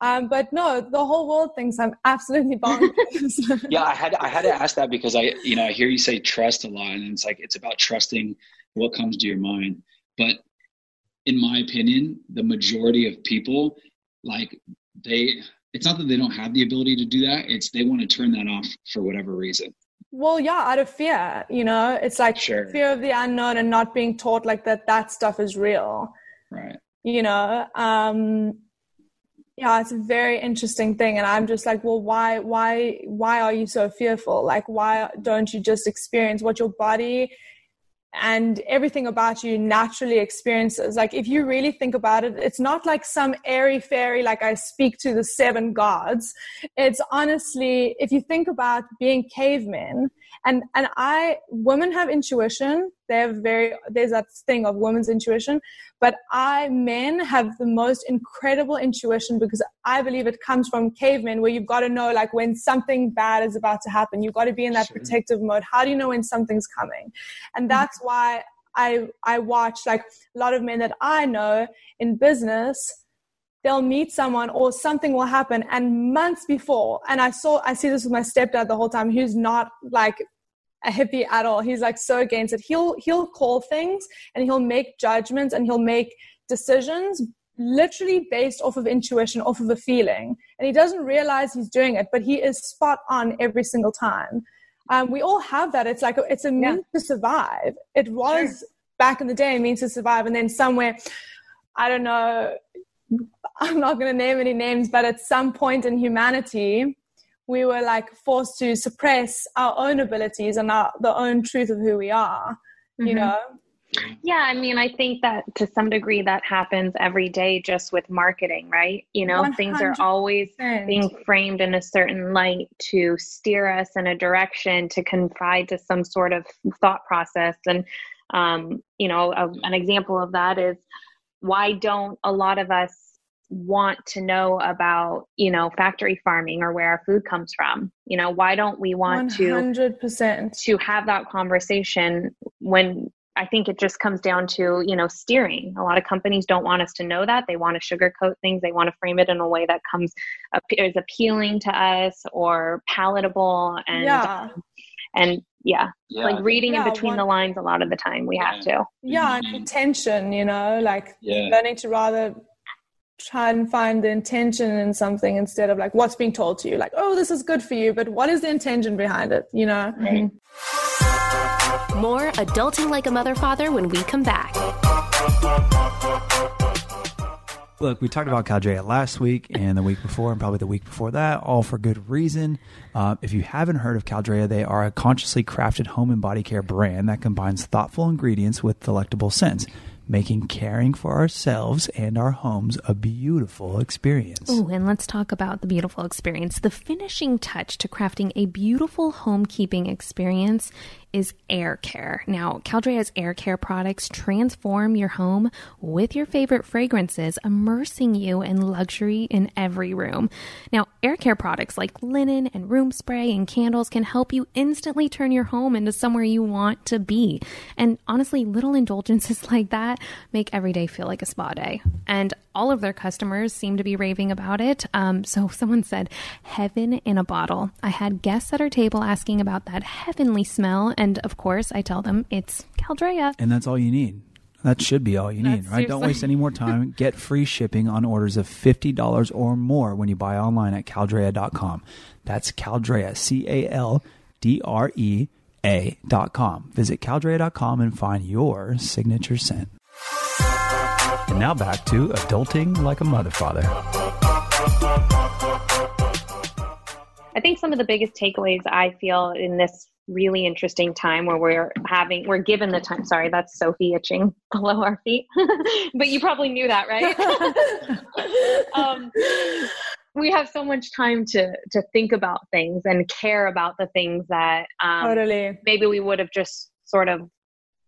Um, but no the whole world thinks i'm *laughs* absolutely bonkers. *laughs* Yeah i had i had to *laughs* ask that because i you know i hear you say trust a lot and it's like it's about trusting what comes to your mind. But in my opinion the majority of people like they it's not that they don't have the ability to do that it's they want to turn that off for whatever reason well yeah out of fear you know? It's like sure. fear of the unknown and not being taught like that that stuff is real. Right. You know? Um yeah it's a very interesting thing and i'm just like well why why why are you so fearful? Like why don't you just experience what your body and everything about you naturally experiences. Like, if you really think about it, it's not like some airy fairy, like I speak to the seven gods. It's honestly, if you think about being cavemen, and and I, women have intuition. They have very, there's that thing of women's intuition, but I, men, have the most incredible intuition because I believe it comes from cavemen, where you've got to know like when something bad is about to happen. You've got to be in that sure. protective mode. How do you know when something's coming? And mm-hmm. that's why I I watch like a lot of men that I know in business they'll meet someone or something will happen and months before and i saw i see this with my stepdad the whole time who's not like a hippie at all. He's like so against it. He'll he'll call things and he'll make judgments and he'll make decisions literally based off of intuition off of a feeling. And he doesn't realize he's doing it but he is spot on every single time. Um, we all have that. It's like it's a means yeah. to survive. It was sure. back in the day a means to survive. And then somewhere i don't know I'm not going to name any names, but at some point in humanity, we were like forced to suppress our own abilities and our, the own truth of who we are, mm-hmm. you know? Yeah, I mean, I think that to some degree that happens every day just with marketing, right? You know, 100%. things are always being framed in a certain light to steer us in a direction, to confide to some sort of thought process. And, um, you know, a, an example of that is why don't a lot of us want to know about you know factory farming or where our food comes from you know why don't we want 100%. to to have that conversation when i think it just comes down to you know steering a lot of companies don't want us to know that they want to sugarcoat things they want to frame it in a way that comes is appealing to us or palatable and Yeah. And yeah, Yeah. like reading Yeah, in between one- the lines a lot of the time we have to. Yeah and mm-hmm. intention you know like Yeah. learning to rather try and find the intention in something instead of like what's being told to you like oh this is good for you but what is the intention behind it? You know? Mm-hmm. More adulting like a mother father when we come back. Look, we talked about Caldrea last week and the week before, and probably the week before that, all for good reason. Uh, if you haven't heard of Caldrea, they are a consciously crafted home and body care brand that combines thoughtful ingredients with delectable scents, making caring for ourselves and our homes a beautiful experience. Oh, and let's talk about the beautiful experience. The finishing touch to crafting a beautiful homekeeping experience is air care. Now, Caldrea's air care products transform your home with your favorite fragrances, immersing you in luxury in every room. Now, air care products like linen and room spray and candles can help you instantly turn your home into somewhere you want to be. And honestly, little indulgences *laughs* like that make every day feel like a spa day. And all of their customers seem to be raving about it. Um, so *laughs* someone said, Heaven in a bottle. I had guests at our table asking about that heavenly smell. And of course, I tell them it's Caldrea. And that's all you need. That should be all you need, That's right? Don't waste any more time. *laughs* Get free shipping on orders of $50 or more when you buy online at caldrea.com. That's Caldrea, C A L D R E A dot com. Visit caldrea.com and find your signature scent. And now back to adulting like a mother father. I think some of the biggest takeaways I feel in this really interesting time where we're having we're given the time sorry that's sophie itching *laughs* below our feet. *laughs* But you probably knew that right? *laughs* Um, we have so much time to to think about things and care about the things that um, Totally. maybe we would have just sort of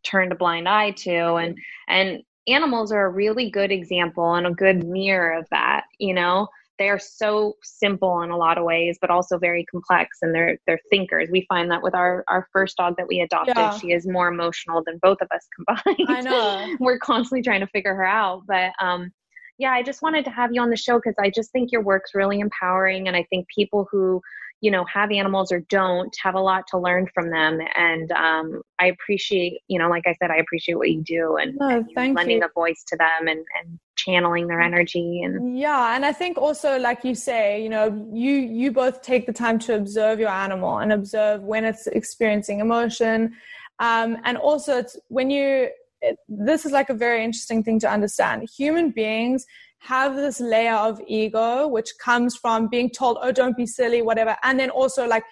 turned a blind eye to. And and animals are a really good example and a good mirror of that you know they are so simple in a lot of ways but also very complex and they're they're thinkers we find that with our our first dog that we adopted Yeah. she is more emotional than both of us combined I know. *laughs* we're constantly trying to figure her out but um yeah i just wanted to have you on the show because i just think your work's really empowering and i think people who you know have animals or don't have a lot to learn from them and um i appreciate you know like i said i appreciate what you do and, No, and lending you. a voice to them and and channeling their energy and Yeah, and I think also, like you say, you know, you you both take the time to observe your animal and observe when it's experiencing emotion, um, and also it's when you. It, this is like a very interesting thing to understand. Human beings have this layer of ego, which comes from being told, "Oh, don't be silly," whatever, and then also like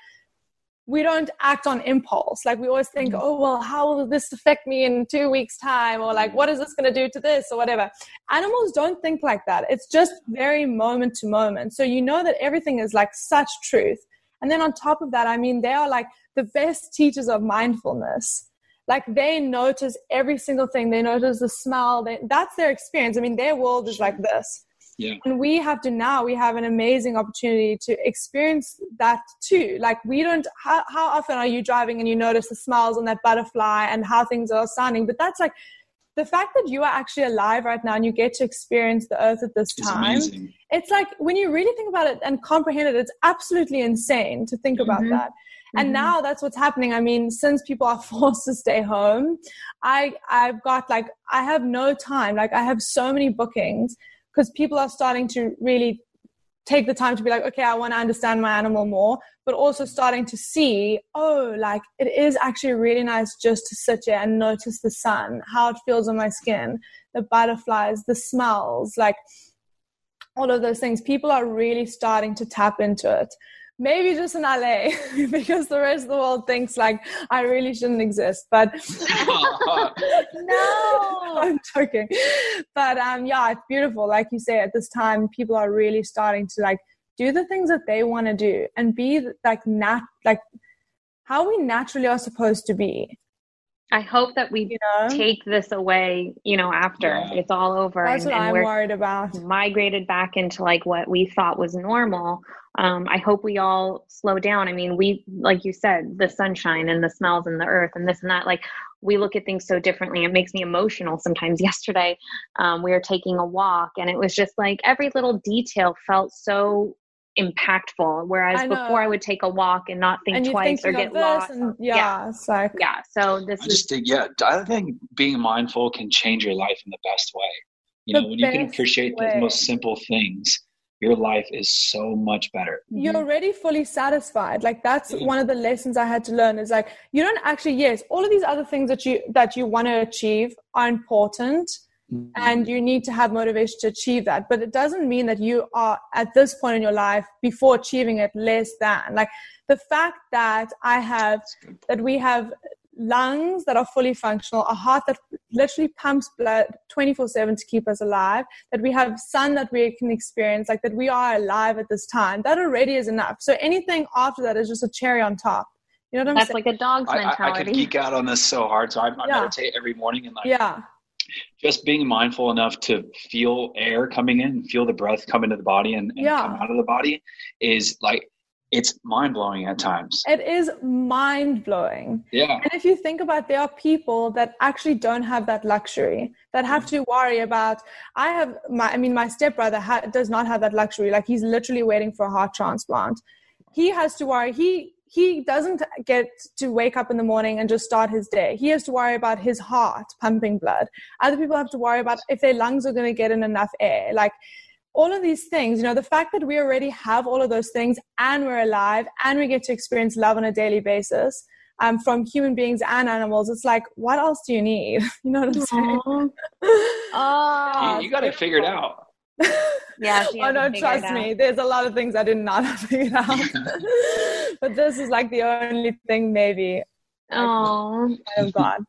we don't act on impulse. Like we always think, mm. oh, well, how will this affect me in two weeks' time? Or like, what is this going to do to this or whatever? Animals don't think like that. It's just very moment to moment. So you know that everything is like such truth. And then on top of that, I mean, they are like the best teachers of mindfulness. Like they notice every single thing. They notice the smell. They, that's their experience. I mean, their world is like this. Yeah. And we have to now, we have an amazing opportunity to experience that too. Like, we don't, how, how often are you driving and you notice the smiles on that butterfly and how things are sounding? But that's like the fact that you are actually alive right now and you get to experience the earth at this It's time. amazing. It's like when you really think about it and comprehend it, it's absolutely insane to think about Mhm. that. And Mhm. now that's what's happening. I mean, since people are *laughs* forced to stay home, I I've got like I have no time. Like I have so many bookings because people are starting to really take the time to be like, okay, I want to understand my animal more, but also starting to see, oh, like it is actually really nice just to sit here and notice the sun, how it feels on my skin, the butterflies, the smells, like all of those things. People are really starting to tap into it. Maybe just in LA *laughs* because the rest of the world thinks like I really shouldn't exist. But *laughs* no, *laughs* I'm joking. But um, yeah, it's beautiful. Like you say, at this time, people are really starting to like do the things that they want to do and be like nat like how we naturally are supposed to be. I hope that we you know? take this away, you know, after Yeah. it's all over That's and, what and I'm we're worried about. migrated back into like what we thought was normal. Um, I hope we all slow down. I mean, we, like you said, the sunshine and the smells and the earth and this and that, like we look at things so differently. It makes me emotional sometimes. *laughs* Yesterday, um, we were taking a walk and it was just like every little detail felt so impactful. Whereas I before I would take a walk and not think and twice or get lost. and yeah, it's like Yeah. So this I is just think, yeah, I think being mindful can change your life in the best way. You The know, when you can best appreciate the most simple things, your life is so much better. you're Mm-hmm. already fully satisfied like that's one of the lessons i had to learn is like you don't actually yes all of these other things that you that you want to achieve are important and you need to have motivation to achieve that. But it doesn't mean that you are at this point in your life before achieving it less than. Like the fact that i have that we have lungs that are fully functional a heart that literally pumps blood 24/7 to keep us alive that we have sun that we can experience like that we are alive at this time that already is enough. So anything after that is just a cherry on top. You know what i'm that's saying? like a dog's I, I, I could geek out on this so hard. So I, I Yeah. meditate every morning and like yeah just being mindful enough to feel air coming in, feel the breath come into the body and, and Yeah. come out of the body is like it's mind blowing at times. it is mind blowing Yeah. And if you think about there are people that actually don't have that luxury that have mm. to worry about I have my I mean my stepbrother ha- does not have that luxury like he's literally waiting for a heart transplant. He has to worry he he doesn't get to wake up in the morning and just start his day. He has to worry about his heart pumping blood. Other people have to worry about if their lungs are going to get in enough air. Like all of these things, you know, the fact that we already have all of those things and we're alive and we get to experience love on a daily basis um, from human beings and animals, it's like, what else do you need? *laughs* You know what I'm saying? Oh, *laughs* you, you got it figured out. Yeah. *laughs* Oh no, trust me. There's a lot of things I did not *laughs* have figured out, *laughs* but this is like the only thing maybe Oh, I've got.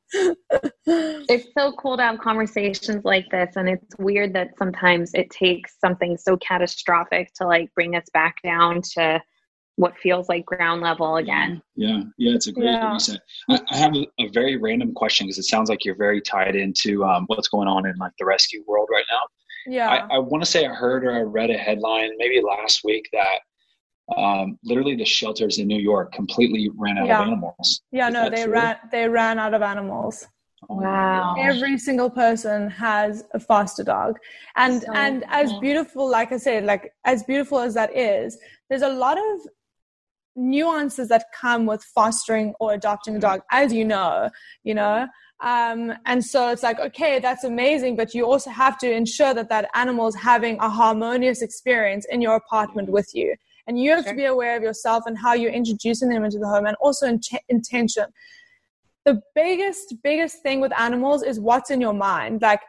it's so cool to have conversations like this, and it's weird that sometimes it takes something so catastrophic to like bring us back down to what feels like ground level again. Yeah, yeah, it's a great Yeah. reset. I, I have a, a very random question because it sounds like you're very tied into um, what's going on in like the rescue world right now. Yeah. I, I want to say I heard or I read a headline maybe last week that um, literally the shelters in New York completely ran out Yeah. of animals. yeah, Is no, they true? ran they ran out of animals. Oh Wow. every single person has a foster dog and So and as beautiful like i said like as beautiful as that is there's a lot of nuances that come with fostering or adopting a dog as you know you know um, and so it's like okay that's amazing but you also have to ensure that that animal is having a harmonious experience in your apartment with you. And you have to be aware of yourself and how you're introducing them into the home and also in- intention. The biggest biggest thing with animals is what's in your mind. Like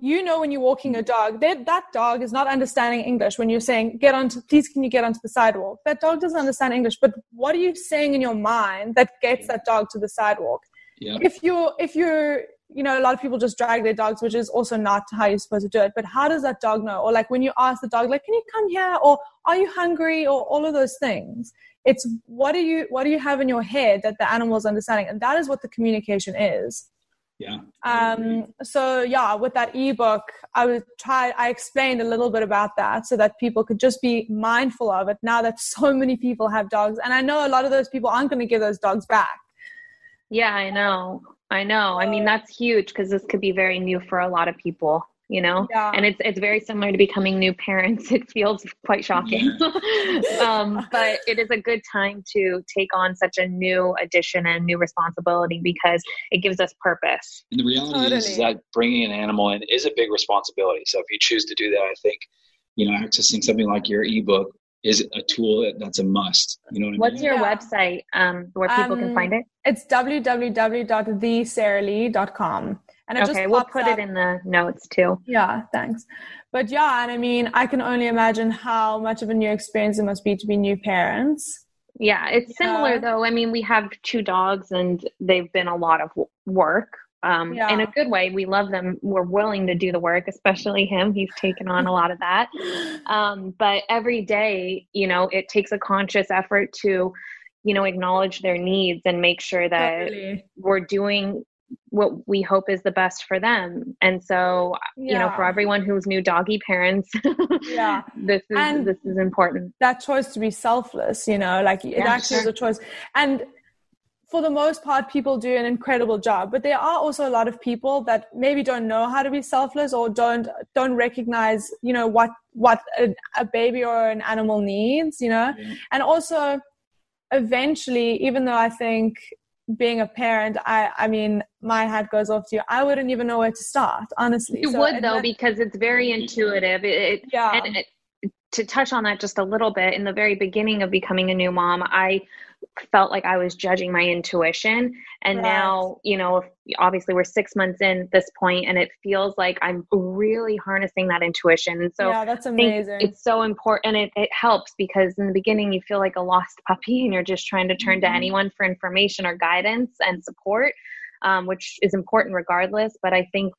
you know when you're walking a dog that that dog is not understanding english when you're saying get onto please can you get onto the sidewalk? That dog doesn't understand english but what are you saying in your mind that gets that dog to the sidewalk Yeah. if you're if you're you know a lot of people just drag their dogs which is also not how you're supposed to do it but how does that dog know or like when you ask the dog like can you come here or are you hungry or all of those things it's what do you what do you have in your head that the animal is understanding and that is what the communication is Yeah. um, so yeah, with that ebook, I would try. I explained a little bit about that so that people could just be mindful of it. Now that so many people have dogs, and I know a lot of those people aren't going to give those dogs back. Yeah, I know. I know. I mean, that's huge because this could be very new for a lot of people, you know? Yeah. And it's it's very similar to becoming new parents. *laughs* It feels quite shocking. *laughs* um, but it is a good time to take on such a new addition and new responsibility because it gives us purpose. And the reality is, is that bringing an animal in is a big responsibility. So if you choose to do that, I think, you know, accessing something like your ebook is a tool that, that's a must. You know what I What's mean? your Yeah. website um, where people can Um, find it? It's www.thesaralee.com, and it Okay, just we'll put up. it in the notes too. Yeah, thanks. But yeah, and I mean, I can only imagine how much of a new experience it must be to be new parents. Yeah, it's similar Yeah. though. I mean, we have two dogs and they've been a lot of work. Um, Yeah. In a good way, we love them. We're willing to do the work, especially him. He's taken on a lot of that. *laughs* Um, but every day, you know, it takes a conscious effort to you know acknowledge their needs and make sure that Totally. we're doing what we hope is the best for them and so you know for everyone who's new doggy parents Yeah. *laughs* this is And- this is important that choice to be selfless, you know, like it Yeah, actually is a choice. And for the most part, people do an incredible job, but there are also a lot of people that maybe don't know how to be selfless or don't don't recognize, you know, what what a, a baby or an animal needs, you know, and also eventually, even though I think being a parent, I I mean, my hat goes off to you. I wouldn't even know where to start, honestly. You So- would though that- because it's very intuitive. It, it- Yeah. And it, to touch on that just a little bit, in the very beginning of becoming a new mom, I felt like I was judging my intuition, and Right. now you know, obviously we're six months in this point, and it feels like I'm really harnessing that intuition. And so yeah, that's amazing. it's so important. It it helps because in the beginning you feel like a lost puppy, and you're just trying to turn to Mhm. anyone for information or guidance and support, um, which is important regardless. But I think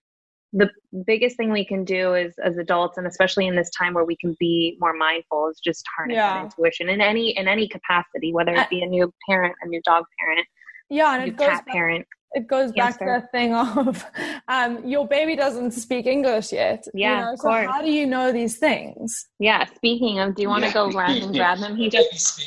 the biggest thing we can do is as adults and especially in this time where we can be more mindful is just harness Yeah. that intuition in any in any capacity whether it be a new parent a new dog parent yeah, and new it goes cat back- parent it goes Yes, back to sir. that thing of *laughs* um, your baby doesn't speak English yet. you Yeah, know, of so course. how do you know these things? yeah speaking of do you want to go run and grab him he *laughs* just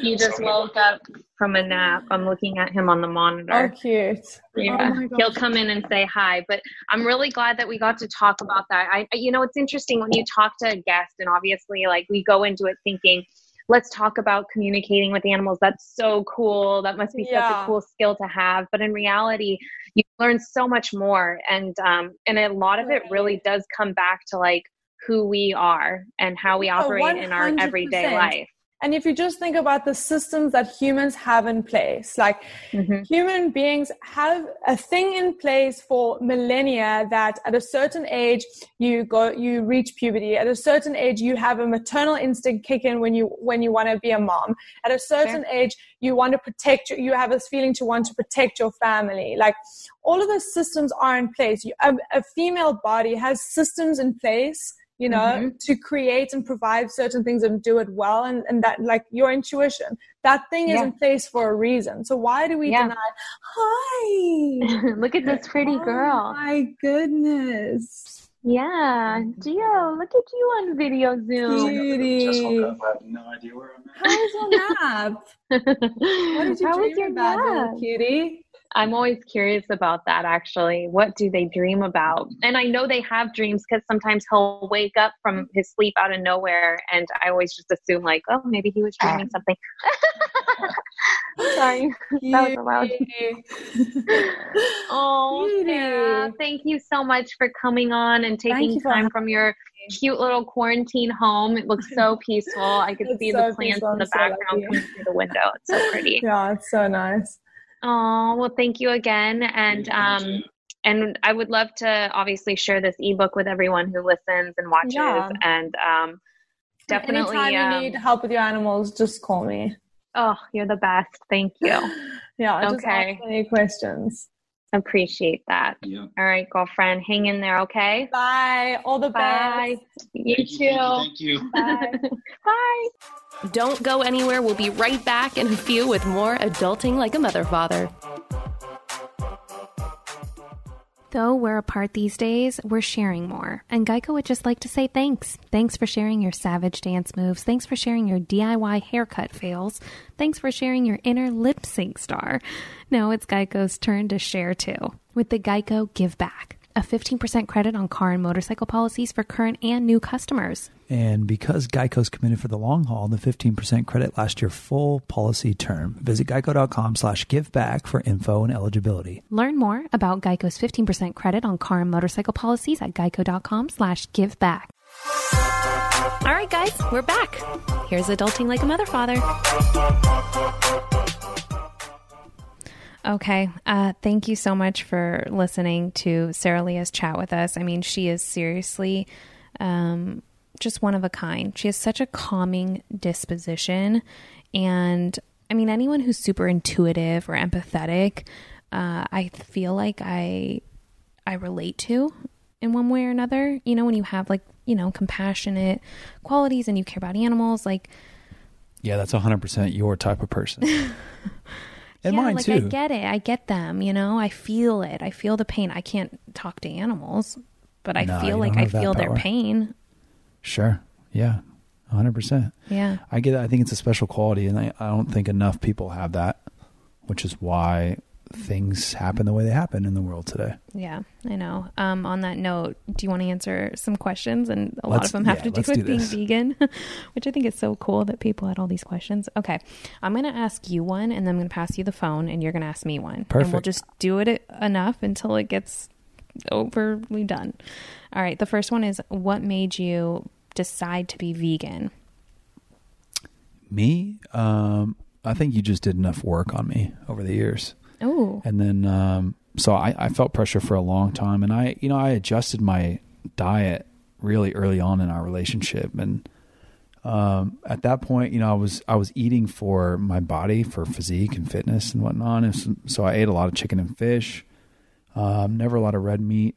he just woke up from a nap i'm looking at him on the monitor Oh, cute. Yeah, Oh he'll come in and say hi. But I'm really glad that we got to talk about that. I, you know, it's interesting when you talk to a guest, and obviously, like we go into it thinking, let's talk about communicating with animals. That's so cool. That must be such a cool skill to have. But in reality, you learn so much more, and um, and a lot of it really does come back to like who we are and how we Oh, operate in our everyday life. And if you just think about the systems that humans have in place, like Mm-hmm. human beings have a thing in place for millennia that at a certain age you go you reach puberty. At a certain age you have a maternal instinct kick in when you when you want to be a mom. At a certain age you want to protect you have this feeling to want to protect your family. Like all of those systems are in place. You, a, a female body has systems in place you know Mhm. to create and provide certain things and do it well and, and that like your intuition that thing is Yeah. in place for a reason so why do we Yeah. deny hi *laughs* Look at this pretty Oh girl. my goodness Yeah, Gio, look at you on video Zoom. Cutie. I have no idea where I'm at. how was your nap *laughs* what did you How was dream your about little nap? cutie I'm always curious about that actually. What do they dream about? And I know they have dreams because sometimes he'll wake up from his sleep out of nowhere and I always just assume like, oh, maybe he was dreaming something. *laughs* Sorry. That was allowed. *laughs* oh, Sarah, thank you so much for coming on and taking time from your cute little quarantine home. It looks so *laughs* peaceful. I could It's see so the plants peaceful. in the I'm background lucky. coming through the window. It's so pretty. yeah it's so nice Oh, well, thank you again. And um and I would love to obviously share this ebook with everyone who listens and watches Yeah. and um definitely anytime you um, need help with your animals just call me oh, you're the best. Thank you. *laughs* yeah just Okay. ask any questions Appreciate that. Yeah. All right, girlfriend, hang in there, okay? bye all the Bye. best You Thank too. you, thank you, bye *laughs* Bye. Don't go anywhere. We'll be right back in a few with more adulting like a mother father. Though we're apart these days, we're sharing more. And Geico would just like to say thanks. Thanks for sharing your savage dance moves. Thanks for sharing your DIY haircut fails. Thanks for sharing your inner lip sync star. Now it's Geico's turn to share too with the Geico Give Back. A 15% credit on car and motorcycle policies for current and new customers. And because Geico's committed for the long haul, the 15% credit lasts your full policy term. Visit geico.com slash give back for info and eligibility. Learn more about Geico's 15% credit on car and motorcycle policies at geico.com slash give back. All right, guys, we're back. Here's adulting like a mother father. Okay. Uh, thank you so much for listening to Sarah Leah's chat with us. I mean, she is seriously um, just one of a kind. She has such a calming disposition. And I mean, anyone who's super intuitive or empathetic, uh, I feel like I I relate to in one way or another. You know, when you have like, you know, compassionate qualities and you care about animals, like Yeah, that's 100% your type of person. *laughs* and yeah, mine like too. I get it. I get them, you know. I feel it. I feel the pain. I can't talk to animals, but I No, feel like I feel their pain. Sure. Yeah. 100%. Yeah. I get it. I think it's a special quality, and I, I don't think enough people have that, which is why things happen the way they happen in the world today. Yeah, I know. Um, on that note, do you want to answer some questions? And a lot Let's- of them have yeah, to do with do being vegan, *laughs* which I think is so cool that people had all these questions. Okay, I'm going to ask you one, and then I'm going to pass you the phone, and you're going to ask me one. And we'll just do it enough until it gets overly done. All right, the first one is what made you decide to be vegan? Me, um, I think you just did enough work on me over the years. Oh, And then, um, so I, I felt pressure for a long time, and I, you know, I adjusted my diet really early on in our relationship, and um, at that point, you know, I was I was eating for my body, for physique and fitness and whatnot, and so, so I ate a lot of chicken and fish, um, never a lot of red meat,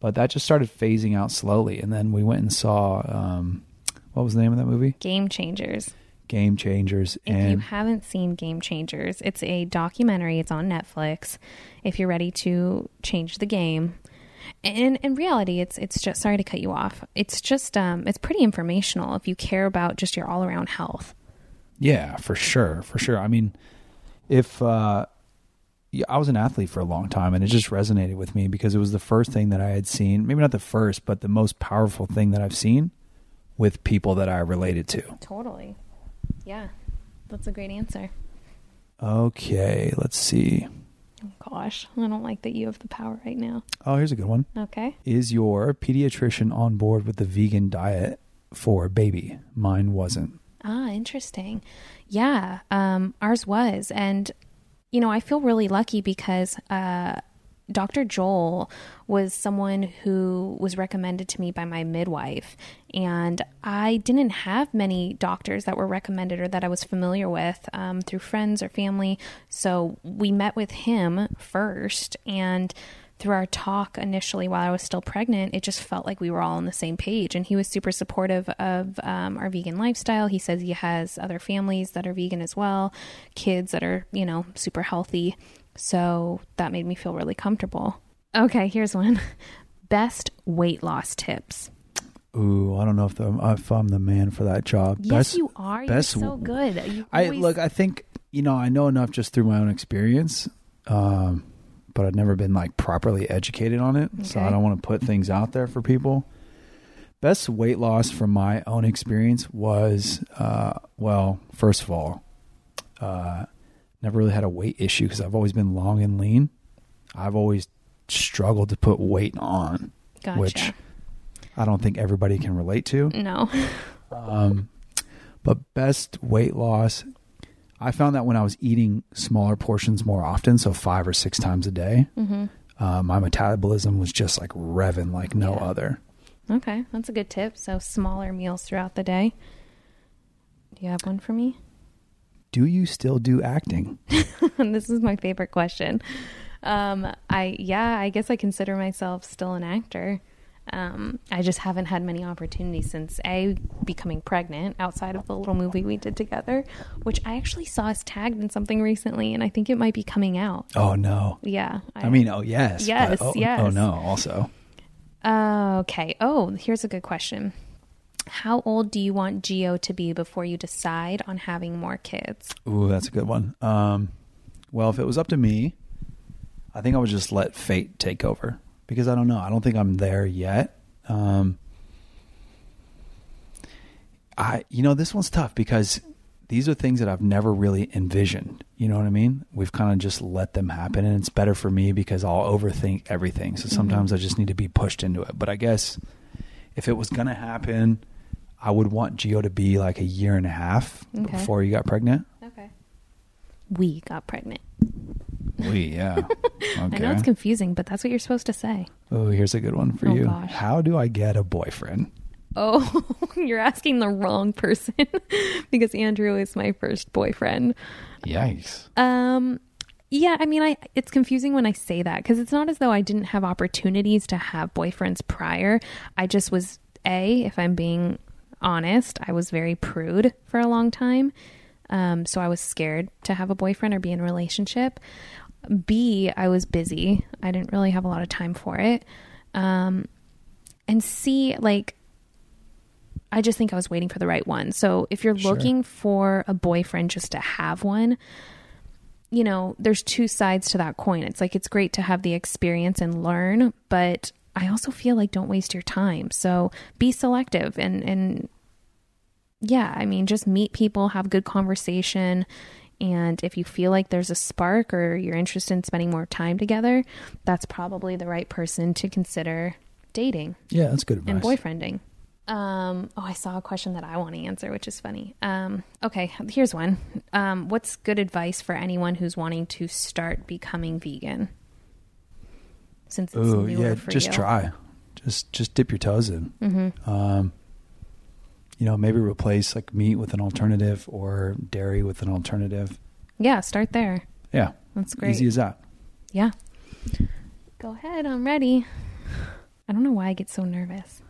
but that just started phasing out slowly, and then we went and saw, um, what was the name of that movie? Game Changers. Game Changers, If you haven't seen Game Changers, it's a documentary. It's on Netflix. If you're ready to change the game, and in reality, it's it's just sorry to cut you off. It's just um, it's pretty informational if you care about just your all around health. Yeah, for sure, for sure. I mean, if uh, I was an athlete for a long time, and it just resonated with me because it was the first thing that I had seen. Maybe not the first, but the most powerful thing that I've seen with people that I related to. Totally. Yeah, that's a great answer. Okay, let's see. Oh, gosh, I don't like that you have the power right now. Oh, here's a good one. Okay. Is your pediatrician on board with the vegan diet for baby? Mine wasn't. Ah, interesting. Yeah, um, ours was, and you know, I feel really lucky because uh, Dr. Joel was someone who was recommended to me by my midwife, and I didn't have many doctors that were recommended or that I was familiar with um, through friends or family. So we met with him first, and through our talk initially while I was still pregnant, it just felt like we were all on the same page. And he was super supportive of um, our vegan lifestyle. He says he has other families that are vegan as well, kids that are, you know, super healthy. So that made me feel really comfortable. Okay, here's one *laughs* best weight loss tips. Ooh, I don't know if, the, if I'm the man for that job. Yes, you are. You're best- so good. You I look. I think you know. I know enough just through my own experience, um, but I've never been like properly educated on it. So I don't want to put things out there for people. Best weight loss from my own experience was, uh, well, first of all, uh, never really had a weight issue because I've always been long and lean. I've always struggled to put weight on, Gotcha. which I don't think everybody can relate to. No. *laughs* Um, but best weight loss, I found that when I was eating smaller portions more often, so five or six times a day, Mhm. uh, my metabolism was just like revving like no other. Okay, that's a good tip. So smaller meals throughout the day. Do you have one for me? Do you still do acting? *laughs* this is my favorite question. Um, I yeah, I guess I consider myself still an actor. Um, I just haven't had many opportunities since a becoming pregnant outside of the little movie we did together, which I actually saw us tagged in something recently, and I think it might be coming out. Oh no. Yeah, I, mean, oh yes. yes, but, oh, yes. Oh no. Also, Uh, okay. Oh, here's a good question. How old do you want Gio to be before you decide on having more kids? ooh, that's a good one. Um, well, if it was up to me, I think I would just let fate take over because I don't know. I don't think I'm there yet. Um, I, you know, this one's tough because these are things that I've never really envisioned. You know what I mean? We've kind of just let them happen, and it's better for me because I'll overthink everything. So sometimes I just need to be pushed into it. But I guess if it was going to happen, I would want Gio to be like a year and a half Okay. before you got pregnant. Okay. We got pregnant. We, yeah. Okay. *laughs* I know it's confusing, but that's what you're supposed to say. Oh, here's a good one for Oh, you. gosh. How do I get a boyfriend? Oh, *laughs* you're asking the wrong person *laughs* because Andrew is my first boyfriend. Yikes. Um yeah, I mean I it's confusing when I say that cuz it's not as though I didn't have opportunities to have boyfriends prior. I just was a if I'm being honest, I was very prude for a long time. Um, so I was scared to have a boyfriend or be in a relationship. B, I was busy. I didn't really have a lot of time for it. Um, and C, like, I just think I was waiting for the right one. So if you're Sure. looking for a boyfriend just to have one, you know, there's two sides to that coin. It's like it's great to have the experience and learn, but I also feel like don't waste your time. So be selective and and yeah, I mean just meet people, have good conversation, and if you feel like there's a spark or you're interested in spending more time together, that's probably the right person to consider dating Yeah, that's good advice. and boyfriending. Um, oh, I saw a question that I want to answer, which is funny. Um, okay, here's one. Um, what's good advice for anyone who's wanting to start becoming vegan? Since it's Ooh, newer yeah, for just you. try. Just just dip your toes in. Mhm. Um, you know, maybe replace like meat with an alternative or dairy with an alternative. Yeah, start there. Yeah, That's great. Easy as that. Yeah. Go ahead, I'm ready. I don't know why I get so nervous.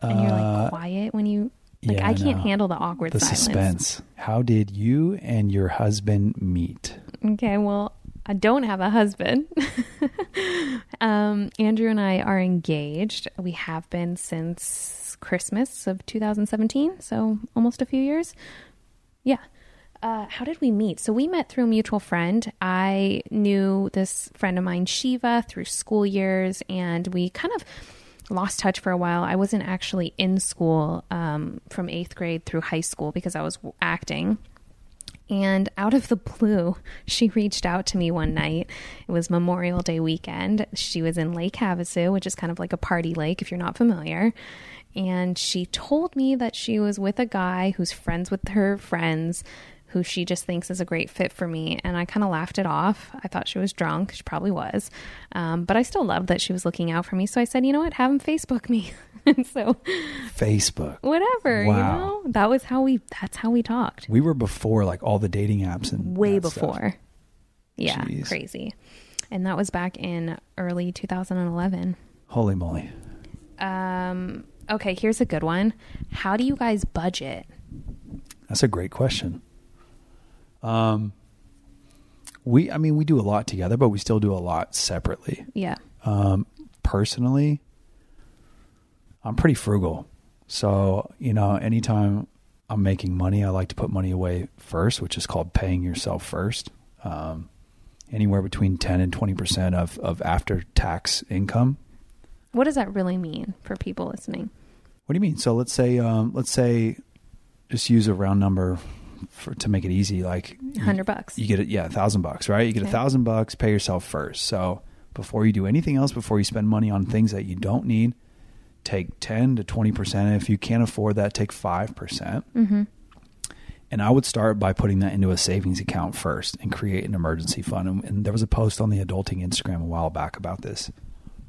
And you're Uh, like quiet when you like yeah, I can't no. handle the awkward The silence. suspense. How did you and your husband meet? Okay, well, I don't have a husband. *laughs* um, Andrew and I are engaged. We have been since Christmas of 2017, so almost a few years. Yeah. Uh, how did we meet? So we met through a mutual friend. I knew this friend of mine, Shiva, through school years, and we kind of lost touch for a while. I wasn't actually in school um, from eighth grade through high school because I was acting. And out of the blue, *laughs* she reached out to me one night. It was Memorial Day weekend. She was in Lake Havasu, which is kind of like a party lake if you're not familiar. And she told me that she was with a guy who's friends with her friends, who she just thinks is a great fit for me. And I kind of laughed it off. I thought she was drunk. She probably was. Um, but I still loved that she was looking out for me. So I said, you know what? Have him Facebook me. *laughs* and *laughs* so Facebook. whatever, you Wow. know, that was how we, that's how we talked. We were before like all the dating apps and way that stuff. before. Yeah, Jeez. crazy. And that was back in early 2011. Holy moly. Um, okay, here's a good one. How do you guys budget? That's a great question. Um, we, I mean, we do a lot together, but we still do a lot separately. Yeah. Um, personally, I'm pretty frugal. So, you know, anytime I'm making money, I like to put money away first, which is called paying yourself first. Um, anywhere between 10 and 20% of, of after tax income. What does that really mean for people listening? What do you mean? So let's say, um, let's say, just use a round number for to make it easy. Like 100 bucks. you get it, yeah, a thousand bucks, right? You get a Okay. thousand bucks, pay yourself first. So before you do anything else, before you spend money on things that you don't need, take ten to twenty percent. If you can't afford that, take five percent. Mm-hmm. And I would start by putting that into a savings account first and create an emergency fund. And, and there was a post on the adulting Instagram a while back about this.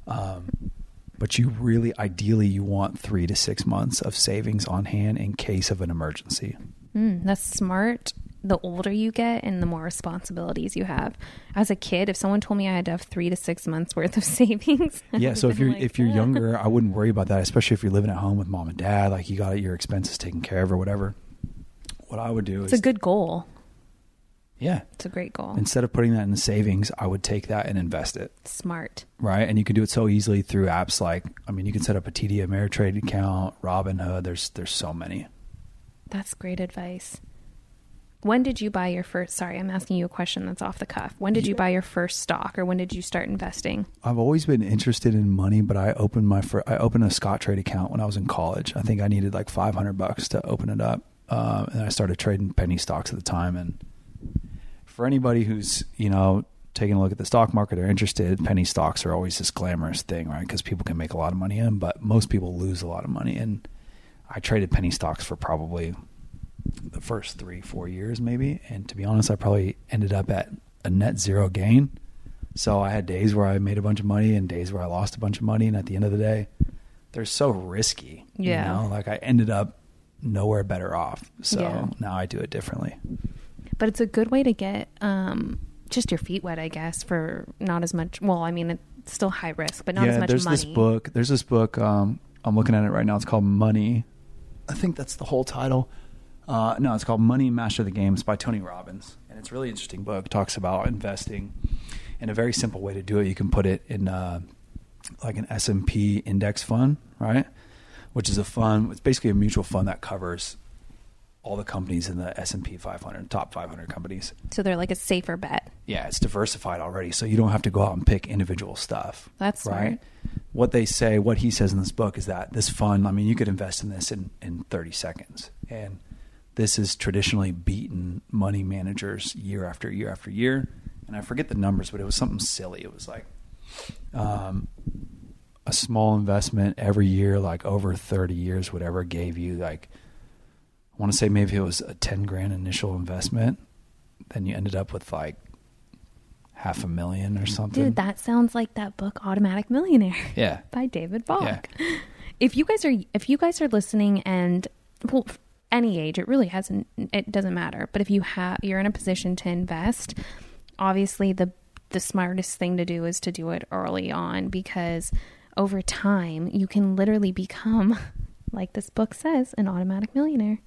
Um, but you really, ideally, you want three to six months of savings on hand in case of an emergency. Mm, that's smart. The older you get and the more responsibilities you have. As a kid, if someone told me I had to have three to six months worth of *laughs* savings, yeah so if you're like, if you're younger i wouldn't worry about that especially if you're living at home with mom and dad like you got your expenses taken care of or whatever what i would do it's is a good goal. yeah It's a great goal. instead of putting that in the savings i would take that and invest it Smart. right and you can do it so easily through apps like i mean you can set up a td ameritrade account robinhood there's there's so many That's great advice. When did you buy your first? Sorry, I'm asking you a question that's off the cuff. When did you buy your first stock, or when did you start investing? I've always been interested in money, but I opened my first, I opened a Scottrade account when I was in college. I think I needed like 500 bucks to open it up, um, and I started trading penny stocks at the time. And for anybody who's you know taking a look at the stock market or interested, penny stocks are always this glamorous thing, right? Because people can make a lot of money in, but most people lose a lot of money. And I traded penny stocks for probably the first three, four years, maybe. And to be honest, I probably ended up at a net zero gain. So I had days where I made a bunch of money and days where I lost a bunch of money. And at the end of the day, they're so risky. Yeah. You know, like I ended up nowhere better off. So Yeah. now I do it differently. But it's a good way to get um, just your feet wet, I guess, for not as much. Well, I mean, it's still high risk, but not yeah, as much there's money. this book. There's this book. Um, I'm looking at it right now. It's called Money I think that's the whole title. Uh, no, it's called Money Master the Game. It's by Tony Robbins, and it's a really interesting book. It talks about investing in a very simple way to do it. You can put it in uh, like an S and P index fund, right? Which is a fund. It's basically a mutual fund that covers all the companies in the S and P 500, top 500 companies. So they're like a safer bet. Yeah, it's diversified already, so you don't have to go out and pick individual stuff. That's right. smart. What they say, what he says in this book is that this fund, I mean, you could invest in this in, in 30 seconds. And this has traditionally beaten money managers year after year after year. And I forget the numbers, but it was something silly. It was like um, a small investment every year, like over 30 years, whatever, gave you like, I want to say maybe it was a 10 grand initial investment. Then you ended up with like half a million or something. Dude, that sounds like that book Automatic Millionaire yeah. *laughs* by David Bach. Yeah. If you guys are if you guys are listening and well any age, it really hasn't it doesn't matter. But if you have you're in a position to invest, obviously the the smartest thing to do is to do it early on because over time you can literally become *laughs* like this book says an automatic millionaire.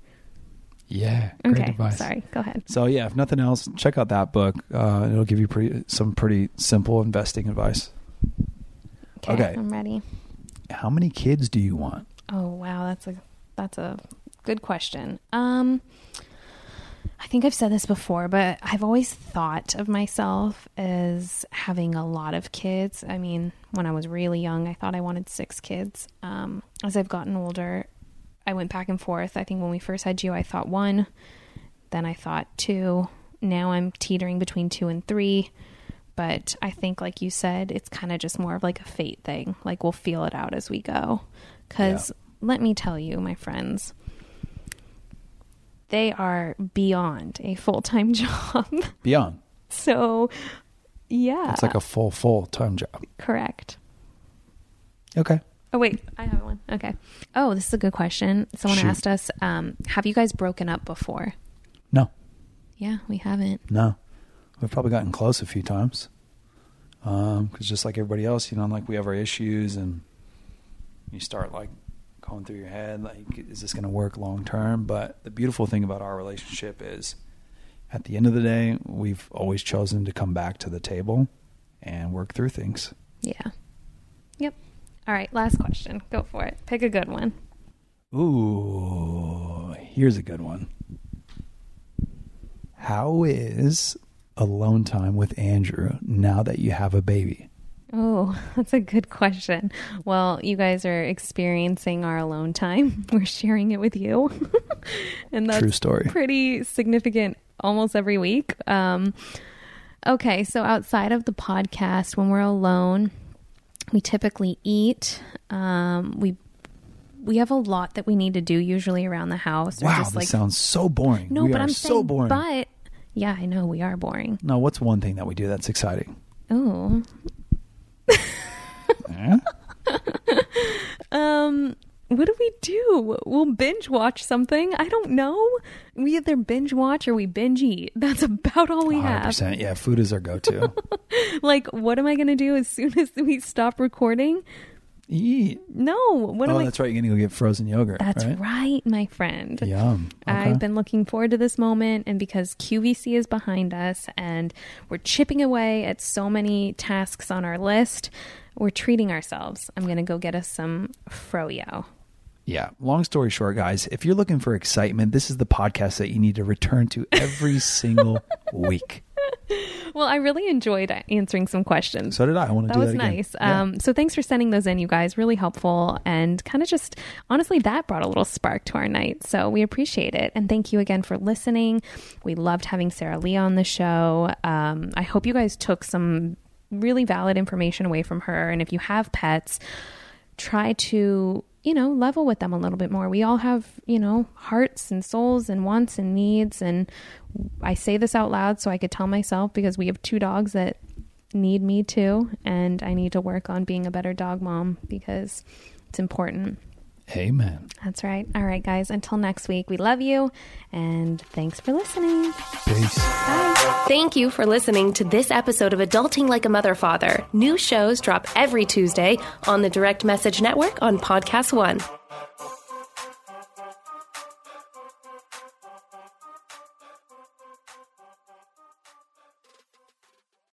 Yeah. Great Okay, advice. sorry. Go ahead. So yeah, if nothing else, check out that book. Uh, it'll give you pretty, some pretty simple investing advice. Okay. I'm ready. How many kids do you want? Oh wow, that's a that's a good question. Um I think I've said this before, but I've always thought of myself as having a lot of kids. I mean, when I was really young, I thought I wanted 6 kids. Um as I've gotten older, I went back and forth. I think when we first had you, I thought 1, then I thought 2. Now I'm teetering between 2 and 3. But I think, like you said, it's kind of just more of like a fate thing. Like we'll feel it out as we go. Because let me tell you, my friends, they are beyond a full time *laughs* job. Beyond. so, yeah. It's like a full full time job. Correct. Okay. Oh, wait, I have one. Okay. Oh, this is a good question. Someone Shoot. asked us um, Have you guys broken up before? No. Yeah, we haven't. No. We've probably gotten close a few times. Um, cause just like everybody else, you know, like we have our issues and you start like going through your head, like, is this going to work long term? But the beautiful thing about our relationship is at the end of the day, we've always chosen to come back to the table and work through things. Yeah. Yep. All right, last question. Go for it. Pick a good one. Ooh, here's a good one. How is alone time with Andrew now that you have a baby? Oh, *laughs* that's a good question. Well, you guys are experiencing our alone time. *laughs* We're sharing it with you. *laughs* and that's True story. pretty significant almost every week. Um, okay, so outside of the podcast, when we're alone, we typically eat. Um, we we have a lot that we need to do usually around the house. Wow, just this like sounds so boring. no, we but I'm so saying, boring. but yeah, I know we are boring. no, what's one thing that we do that's exciting? Oh, *laughs* Um, what do we do? We'll binge watch something. I don't know. We either binge watch or we binge eat. *laughs* That's about all we have. 100%. Yeah, food is our go-to. *laughs* Like, what am I going to do as soon as we stop recording? Eat. No. What oh, am I? that's right. You're going to go get frozen yogurt, That's right? right, my friend. Yum. Okay. I've been looking forward to this moment, and because QVC is behind us and we're chipping away at so many tasks on our list, we're treating ourselves. I'm going to go get us some froyo. Yeah. Long story short, guys, if you're looking for excitement, this is the podcast that you need to return to every *laughs* single week. Well, I really enjoyed answering some questions. So did I. I want to that do was that again. nice. Yeah. Um, so thanks for sending those in, you guys. Really helpful and kind of just honestly that brought a little spark to our night. So we appreciate it and thank you again for listening. We loved having Sarah Lee on the show. Um, I hope you guys took some really valid information away from her. And if you have pets, try to you know level with them a little bit more. We all have you know hearts and souls and wants and needs and i say this out loud so i could tell myself because we have two dogs that need me too and i need to work on being a better dog mom because it's important Amen. that's right all right guys until next week we love you and thanks for listening Peace. Bye. Thank you for listening to this episode of Adulting Like a Mother Father. New shows drop every Tuesday on the Direct Message Network on Podcast One.